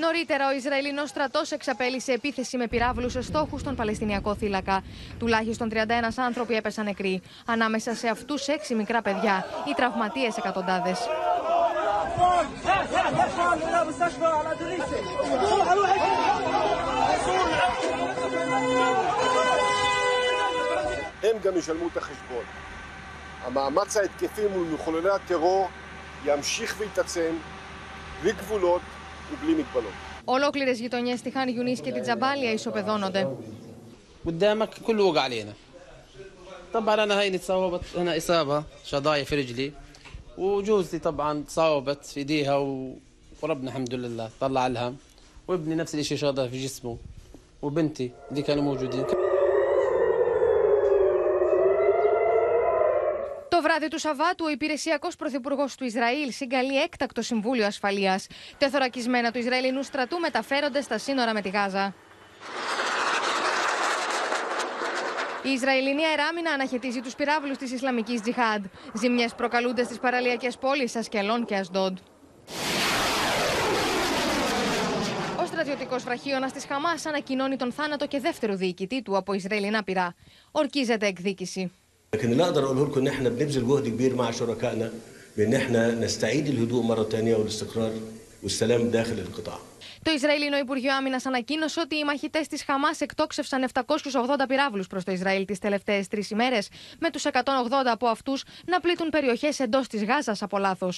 Νωρίτερα, ο Ισραηλινός στρατός εξαπέλυσε επίθεση με πυράβλους σε στόχους στον Παλαιστινιακό θύλακα. Τουλάχιστον 31 άνθρωποι έπεσαν νεκροί. Ανάμεσα σε αυτούς 6 μικρά παιδιά. Οι τραυματίες εκατοντάδες. הם גם ישלמו את החשבון. המאמץ ההתקפי מול מחוללי הטרור ימשיך ויתעצם בלי גבולות Ολόκληρε γειτονιέ στη Χάν Γιουνή και την Τζαμπάλια ισοπεδώνονται. قدامك كله وقع علينا طبعا أنا هيني تصاوبت أنا اصابه شظايا في رجلي وجوزتي طبعا تصاوبت في ايديها وربنا الحمد لله طلع لها وابني نفس الشيء شظايا في جسمه وبنتي اللي كانوا موجودين βράδυ του Σαββάτου, ο υπηρεσιακός πρωθυπουργός του Ισραήλ συγκαλεί έκτακτο συμβούλιο ασφαλείας. Τεθωρακισμένα του Ισραηλινού στρατού μεταφέρονται στα σύνορα με τη Γάζα. Η Ισραηλινή αεράμινα αναχαιτίζει τους πυράβλους της Ισλαμικής Τζιχάντ. Ζημιές προκαλούνται στις παραλιακές πόλεις Ασκελών και Ασντόντ. Ο στρατιωτικός βραχίωνας της Χαμάς ανακοινώνει τον θάνατο και δεύτερο διοικητή του από Ισραηλινά πυρά. Ορκίζεται εκδίκηση. لكن اللي اقدر اقوله لكم ان احنا بنبذل جهد كبير مع شركائنا بان احنا نستعيد الهدوء مره ثانيه والاستقرار والسلام داخل القطاع. Το Ισραηλινό Υπουργείο Άμυνα ανακοίνωσε ότι οι μαχητέ τη Χαμά εκτόξευσαν 780 πυράβλου προ το Ισραήλ τι τελευταίε τρει ημέρε, με του 180 από αυτού να πλήττουν περιοχέ εντό τη Γάζα από λάθο.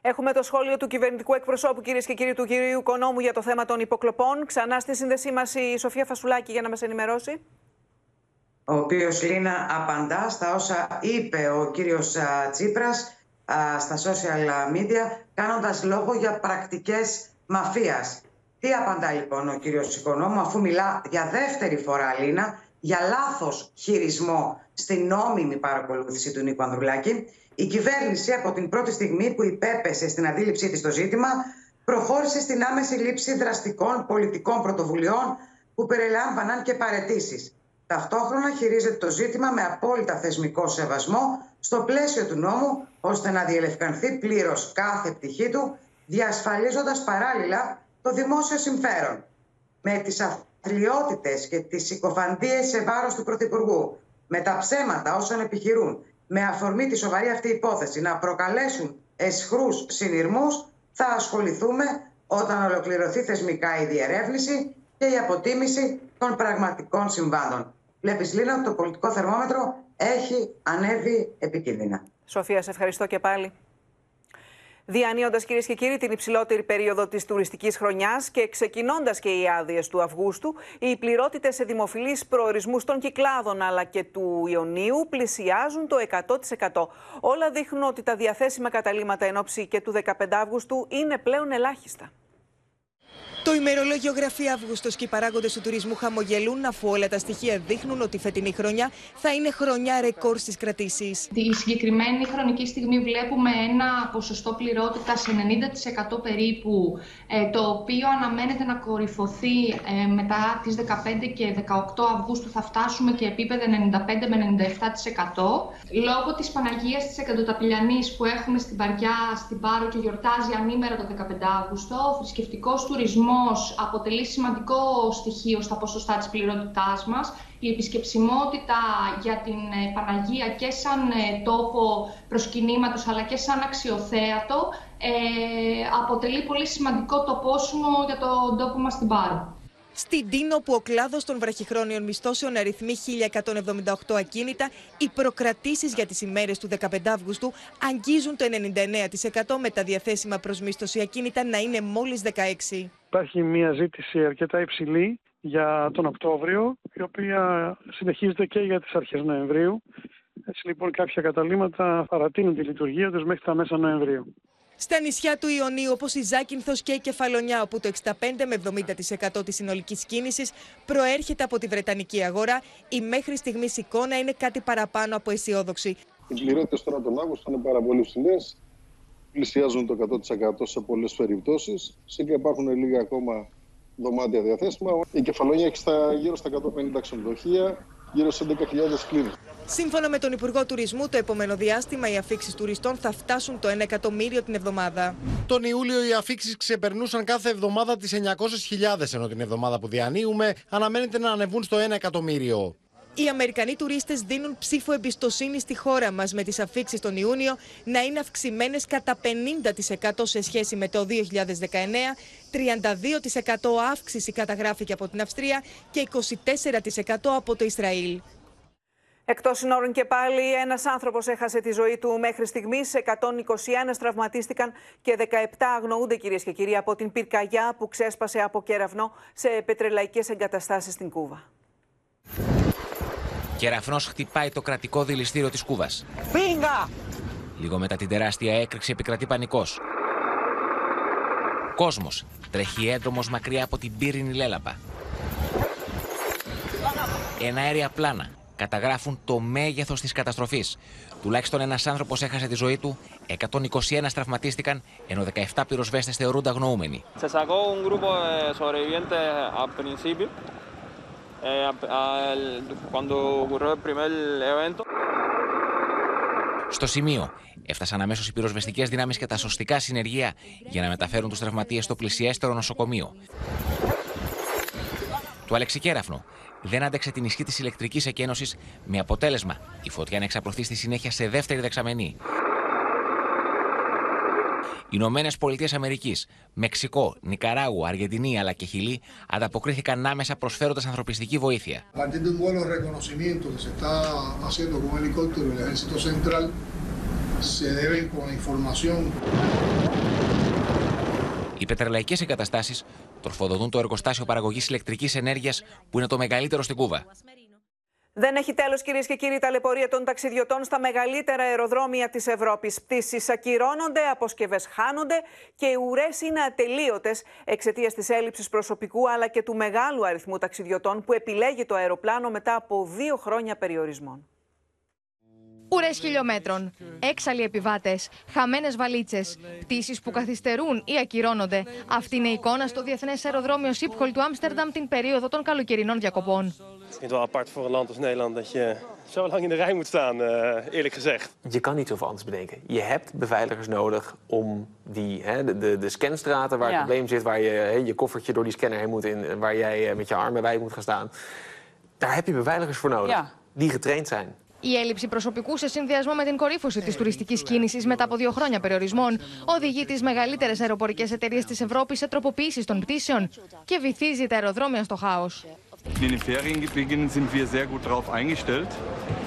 Έχουμε το σχόλιο του κυβερνητικού εκπροσώπου, κυρίε και κύριοι, του κυρίου Οικονόμου για το θέμα των υποκλοπών. Ξανά στη σύνδεσή μα η Σοφία Φασουλάκη για να μα ενημερώσει ο οποίος Λίνα απαντά στα όσα είπε ο κύριος Τσίπρας στα social media κάνοντας λόγο για πρακτικές μαφίας. Τι απαντά λοιπόν ο κύριος Οικονόμου αφού μιλά για δεύτερη φορά Λίνα για λάθος χειρισμό στην νόμιμη παρακολούθηση του Νίκου Ανδρουλάκη. Η κυβέρνηση από την πρώτη στιγμή που υπέπεσε στην αντίληψή της το ζήτημα προχώρησε στην άμεση λήψη δραστικών πολιτικών πρωτοβουλειών που περιλάμβαναν και παρετήσεις. Ταυτόχρονα χειρίζεται το ζήτημα με απόλυτα θεσμικό σεβασμό στο πλαίσιο του νόμου, ώστε να διελευκανθεί πλήρως κάθε πτυχή του, διασφαλίζοντας παράλληλα το δημόσιο συμφέρον. Με τις αθλειότητες και τις συκοφαντίες σε βάρος του Πρωθυπουργού, με τα ψέματα όσων επιχειρούν, με αφορμή τη σοβαρή αυτή υπόθεση να προκαλέσουν εσχρούς συνειρμούς, θα ασχοληθούμε όταν ολοκληρωθεί θεσμικά η διερεύνηση και η αποτίμηση των πραγματικών συμβάντων. Βλέπεις Λίνα ότι το πολιτικό θερμόμετρο έχει ανέβει επικίνδυνα. Σοφία, σε ευχαριστώ και πάλι. Διανύοντας κυρίες και κύριοι την υψηλότερη περίοδο της τουριστικής χρονιάς και ξεκινώντας και οι άδειες του Αυγούστου, οι πληρότητες σε δημοφιλείς προορισμούς των Κυκλάδων αλλά και του Ιωνίου πλησιάζουν το 100%. Όλα δείχνουν ότι τα διαθέσιμα καταλήμματα εν ώψη και του 15 Αυγούστου είναι πλέον ελάχιστα. Το ημερολόγιο γραφεί Αύγουστο και οι παράγοντες του τουρισμού χαμογελούν, αφού όλα τα στοιχεία δείχνουν ότι η φετινή χρονιά θα είναι χρονιά ρεκόρ στις κρατήσεις. Τη συγκεκριμένη χρονική στιγμή βλέπουμε ένα ποσοστό πληρότητα 90% περίπου, ε, το οποίο αναμένεται να κορυφωθεί ε, μετά τις 15 και 18 Αυγούστου. Θα φτάσουμε και επίπεδα 95 με 97%. Λόγω της Παναγίας της Εκατοταπηλιανής που έχουμε στην Παριά, στην Πάρο και γιορτάζει ανήμερα το 15 Αύγουστο, ο θρησκευτικός τουρισμός τουρισμός αποτελεί σημαντικό στοιχείο στα ποσοστά της πληρότητάς μας. Η επισκεψιμότητα για την ε, Παναγία και σαν ε, τόπο προσκυνήματος αλλά και σαν αξιοθέατο ε, αποτελεί πολύ σημαντικό τοπόσιμο για τον τόπο μας στην Πάρο. Στην Τίνο, που ο κλάδος των βραχυχρόνιων μισθώσεων αριθμεί 1.178 ακίνητα, οι προκρατήσεις για τις ημέρες του 15 Αύγουστου αγγίζουν το 99% με τα διαθέσιμα προς μίσθωση ακίνητα να είναι μόλις 16. Υπάρχει μια ζήτηση αρκετά υψηλή για τον Οκτώβριο, η οποία συνεχίζεται και για τις αρχές Νοεμβρίου. Έτσι λοιπόν κάποια καταλήμματα παρατείνουν τη λειτουργία τους μέχρι τα μέσα Νοεμβρίου. Στα νησιά του Ιωνίου, όπως η Ζάκυνθος και η Κεφαλονιά, όπου το 65 με 70% της συνολικής κίνησης προέρχεται από τη Βρετανική αγορά, η μέχρι στιγμής εικόνα είναι κάτι παραπάνω από αισιόδοξη. Οι πληρότητες τώρα τον Αύγουστο είναι πάρα πολύ ψηλές. Πλησιάζουν το 100% σε πολλές περιπτώσεις. Σε και υπάρχουν λίγα ακόμα δωμάτια διαθέσιμα. Η Κεφαλονιά έχει στα, γύρω στα 150 ξενοδοχεία, γύρω σε 11.000 κλίνες. Σύμφωνα με τον Υπουργό Τουρισμού, το επόμενο διάστημα οι αφήξεις τουριστών θα φτάσουν το 1 εκατομμύριο την εβδομάδα. Τον Ιούλιο οι αφήξεις ξεπερνούσαν κάθε εβδομάδα τις 900.000, ενώ την εβδομάδα που διανύουμε αναμένεται να ανεβούν στο 1 εκατομμύριο. Οι Αμερικανοί τουρίστες δίνουν ψήφο εμπιστοσύνη στη χώρα μας με τις αφήξεις τον Ιούνιο να είναι αυξημένες κατά 50% σε σχέση με το 2019, 32% αύξηση καταγράφηκε από την Αυστρία και 24% από το Ισραήλ. Εκτός συνόρων και πάλι, ένας άνθρωπος έχασε τη ζωή του μέχρι στιγμής. 121 τραυματίστηκαν και 17 αγνοούνται, κυρίες και κύριοι, από την πυρκαγιά που ξέσπασε από κεραυνό σε πετρελαϊκές εγκαταστάσεις στην Κούβα. Κεραυνό χτυπάει το κρατικό δηληστήριο της Κούβας. Πίνγα! Λίγο μετά την τεράστια έκρηξη επικρατεί πανικός. Κόσμος τρέχει έντρομος μακριά από την πύρινη λέλαπα. Ένα αέρια πλάνα καταγράφουν το μέγεθος της καταστροφής. Τουλάχιστον ένας άνθρωπος έχασε τη ζωή του, 121 τραυματίστηκαν, ενώ 17 πυροσβέστες θεωρούνται αγνοούμενοι. Se eh, al- cuando ocurrió el primer evento. Στο σημείο έφτασαν αμέσως οι πυροσβεστικές δυνάμεις και τα σωστικά συνεργεία για να μεταφέρουν τους τραυματίες στο πλησιέστερο νοσοκομείο. Το Αλεξικέραφνο δεν άντεξε την ισχύ της ηλεκτρικής εκένωσης με αποτέλεσμα η φωτιά να εξαπλωθεί στη συνέχεια σε δεύτερη δεξαμενή. Οι Ηνωμένες Πολιτείες Αμερικής, Μεξικό, Νικαράγου, Αργεντινή αλλά και Χιλή ανταποκρίθηκαν άμεσα προσφέροντας ανθρωπιστική βοήθεια. A partir de un vuelo de reconocimiento que se está haciendo con un helicóptero del Ejército Central, se deben con la información Οι πετρελαϊκές εγκαταστάσεις τροφοδοτούν το εργοστάσιο παραγωγής ηλεκτρικής ενέργειας που είναι το μεγαλύτερο στην Κούβα. Δεν έχει τέλος, κυρίες και κύριοι, η ταλαιπωρία των ταξιδιωτών στα μεγαλύτερα αεροδρόμια της Ευρώπης. Πτήσεις ακυρώνονται, αποσκευές χάνονται και οι ουρές είναι ατελείωτες εξαιτίας της έλλειψης προσωπικού αλλά και του μεγάλου αριθμού ταξιδιωτών που επιλέγει το αεροπλάνο μετά από δύο χρόνια περιορισμών. Ουρέ χιλιόμετρων, έξαλλοι επιβάτε, χαμένε βαλίτσε, πτήσει που καθυστερούν ή ακυρώνονται. Αυτή είναι η εικόνα στο διεθνέ αεροδρόμιο Σίπχολ του Άμστερνταμ την περίοδο των καλοκαιρινών διακοπών. Ik vind het wel apart voor een land als Nederland dat je zo lang in de rij moet staan, eh, eerlijk gezegd. Je kan niet zoveel anders bedenken. Je hebt beveiligers nodig om die, hè, de, de, de scanstraten waar Ja. het probleem zit, waar je hè, je koffertje door die scanner heen moet en waar jij eh, met je armen bij moet gaan staan. Daar heb je beveiligers voor nodig Ja. die getraind zijn. Η έλλειψη προσωπικού σε συνδυασμό με την κορύφωση της τουριστικής κίνησης μετά από δύο χρόνια περιορισμών οδηγεί τις μεγαλύτερες αεροπορικές εταιρείες της Ευρώπης σε τροποποιήσει των πτήσεων και βυθίζει τα αεροδρόμια στο χάος. In den Ferienbeginnen sind wir sehr gut darauf eingestellt,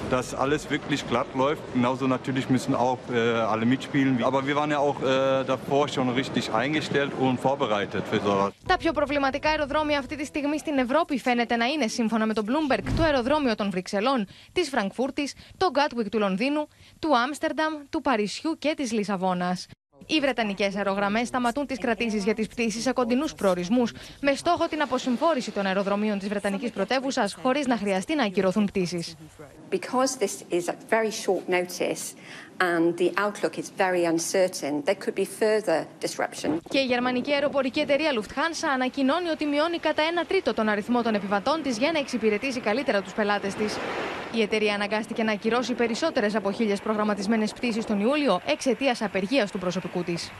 dass alles wirklich glatt läuft. Genauso natürlich müssen auch äh, alle mitspielen. Aber wir waren ja auch äh, davor schon richtig eingestellt und vorbereitet für sowas. Τα πιο προβληματικά αεροδρόμια αυτή τη στιγμή στην Ευρώπη φαίνεται να είναι, σύμφωνα με το Bloomberg, το αεροδρόμιο των Βρυξελών, της Φραγκφούρτης, το Gatwick του Λονδίνου, του Άμστερνταμ, του Παρισιού και της Λισαβόνας. Οι Βρετανικές αερογραμμές σταματούν τις κρατήσεις για τις πτήσεις σε κοντινούς προορισμούς, με στόχο την αποσυμφόρηση των αεροδρομίων της Βρετανικής πρωτεύουσας, χωρίς να χρειαστεί να ακυρωθούν πτήσεις. Because this is at very short notice and the outlook is very uncertain, there could be further disruption. Και η γερμανική αεροπορική εταιρεία Lufthansa ανακοινώνει ότι μειώνει κατά ένα τρίτο τον αριθμό των επιβατών της για να εξυπηρετήσει καλύτερα τους πελάτες της. Η εταιρεία αναγκάστηκε να ακυρώσει περισσότερες από χίλιες προγραμματισμένες πτήσεις τον Ιούλιο εξαιτίας απεργίας του προσωπικού της.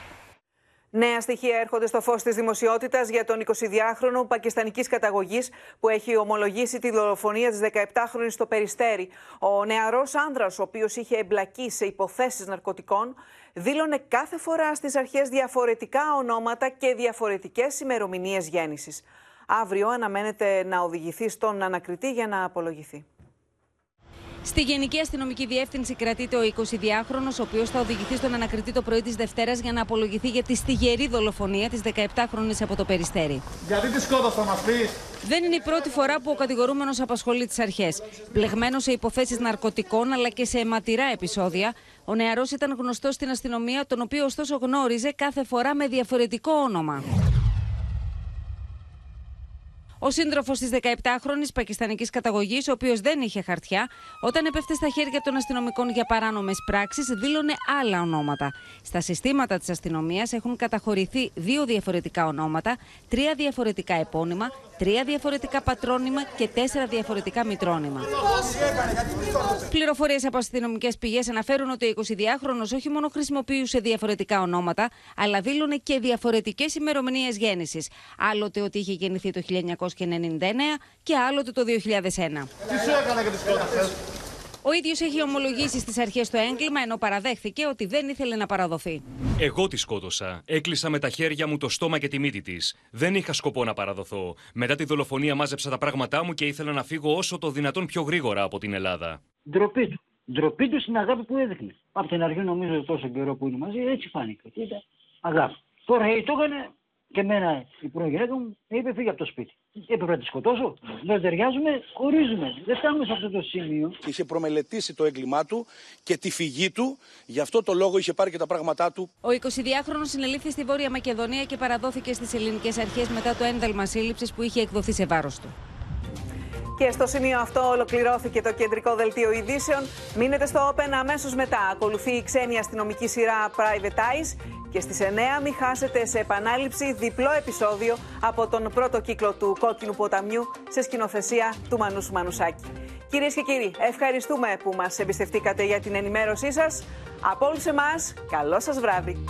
Νέα στοιχεία έρχονται στο φως της δημοσιότητας για τον 22χρονο πακιστανικής καταγωγής που έχει ομολογήσει τη δολοφονία της 17χρονη στο Περιστέρι. Ο νεαρός άνδρας, ο οποίος είχε εμπλακεί σε υποθέσεις ναρκωτικών, δήλωνε κάθε φορά στις αρχές διαφορετικά ονόματα και διαφορετικές ημερομηνίες γέννησης. Αύριο αναμένεται να οδηγηθεί στον ανακριτή για να απολογηθεί. Στη Γενική Αστυνομική Διεύθυνση κρατείται ο 22χρονο, ο οποίος θα οδηγηθεί στον ανακριτή το πρωί της Δευτέρας για να απολογηθεί για τη στιγερή δολοφονία της 17χρονη από το Περιστέρι. Γιατί τη σκότωσα, μα πει. Δεν είναι η πρώτη φορά που ο κατηγορούμενος απασχολεί τις αρχές. Μπλεγμένος σε υποθέσεις ναρκωτικών αλλά και σε αιματηρά επεισόδια, ο νεαρός ήταν γνωστός στην αστυνομία, τον οποίο ωστόσο γνώριζε κάθε φορά με διαφορετικό όνομα. Ο σύντροφος της 17χρονη πακιστανικής καταγωγής, ο οποίος δεν είχε χαρτιά, όταν έπεφτε στα χέρια των αστυνομικών για παράνομες πράξεις, δήλωνε άλλα ονόματα. Στα συστήματα της αστυνομίας έχουν καταχωρηθεί δύο διαφορετικά ονόματα, τρία διαφορετικά επώνυμα, τρία διαφορετικά πατρόνυμα και τέσσερα διαφορετικά μητρόνυμα. Πληροφορίες από αστυνομικές πηγές αναφέρουν ότι ο 22χρονο όχι μόνο χρησιμοποιούσε διαφορετικά ονόματα, αλλά δήλωνε και διαφορετικές ημερομηνίες γέννησης. Άλλοτε ότι είχε γεννηθεί το 1999 και άλλοτε το 2001. Τι σου έκανε και τη ο ίδιος έχει ομολογήσει στις αρχές το έγκλημα, ενώ παραδέχθηκε ότι δεν ήθελε να παραδοθεί. Εγώ τη σκότωσα. Έκλεισα με τα χέρια μου το στόμα και τη μύτη της. Δεν είχα σκοπό να παραδοθώ. Μετά τη δολοφονία μάζεψα τα πράγματά μου και ήθελα να φύγω όσο το δυνατόν πιο γρήγορα από την Ελλάδα. Ντροπή του. Ντροπή του στην αγάπη που έδειχνες. Από την αρχή νομίζω τόσο καιρό που είναι μαζί, έτσι φάνηκε. Κοίτα, αγάπη. Τώρα το έκανε και εμένα η πρώην γυναίκα μου με είπε φύγει από το σπίτι. Έπρεπε να τη σκοτώσω. Δεν ταιριάζουμε, χωρίζουμε. Δεν φτάνουμε σε αυτό το σημείο. Είχε προμελετήσει το έγκλημά του και τη φυγή του. Γι' αυτό το λόγο είχε πάρει και τα πράγματά του. Ο 22χρονο συνελήφθη στη Βόρεια Μακεδονία και παραδόθηκε στις ελληνικές αρχές μετά το ένταλμα σύλληψης που είχε εκδοθεί σε βάρος του. Και στο σημείο αυτό ολοκληρώθηκε το κεντρικό δελτίο ειδήσεων. Μείνετε στο Open αμέσως μετά. Ακολουθεί η ξένη αστυνομική σειρά Private Eyes. Και στις 9 μην χάσετε σε επανάληψη διπλό επεισόδιο από τον πρώτο κύκλο του Κόκκινου Ποταμιού σε σκηνοθεσία του Μανούσου Μανουσάκη. Κυρίες και κύριοι, ευχαριστούμε που μας εμπιστευτήκατε για την ενημέρωσή σας. Από όλους εμάς, καλό σας βράδυ.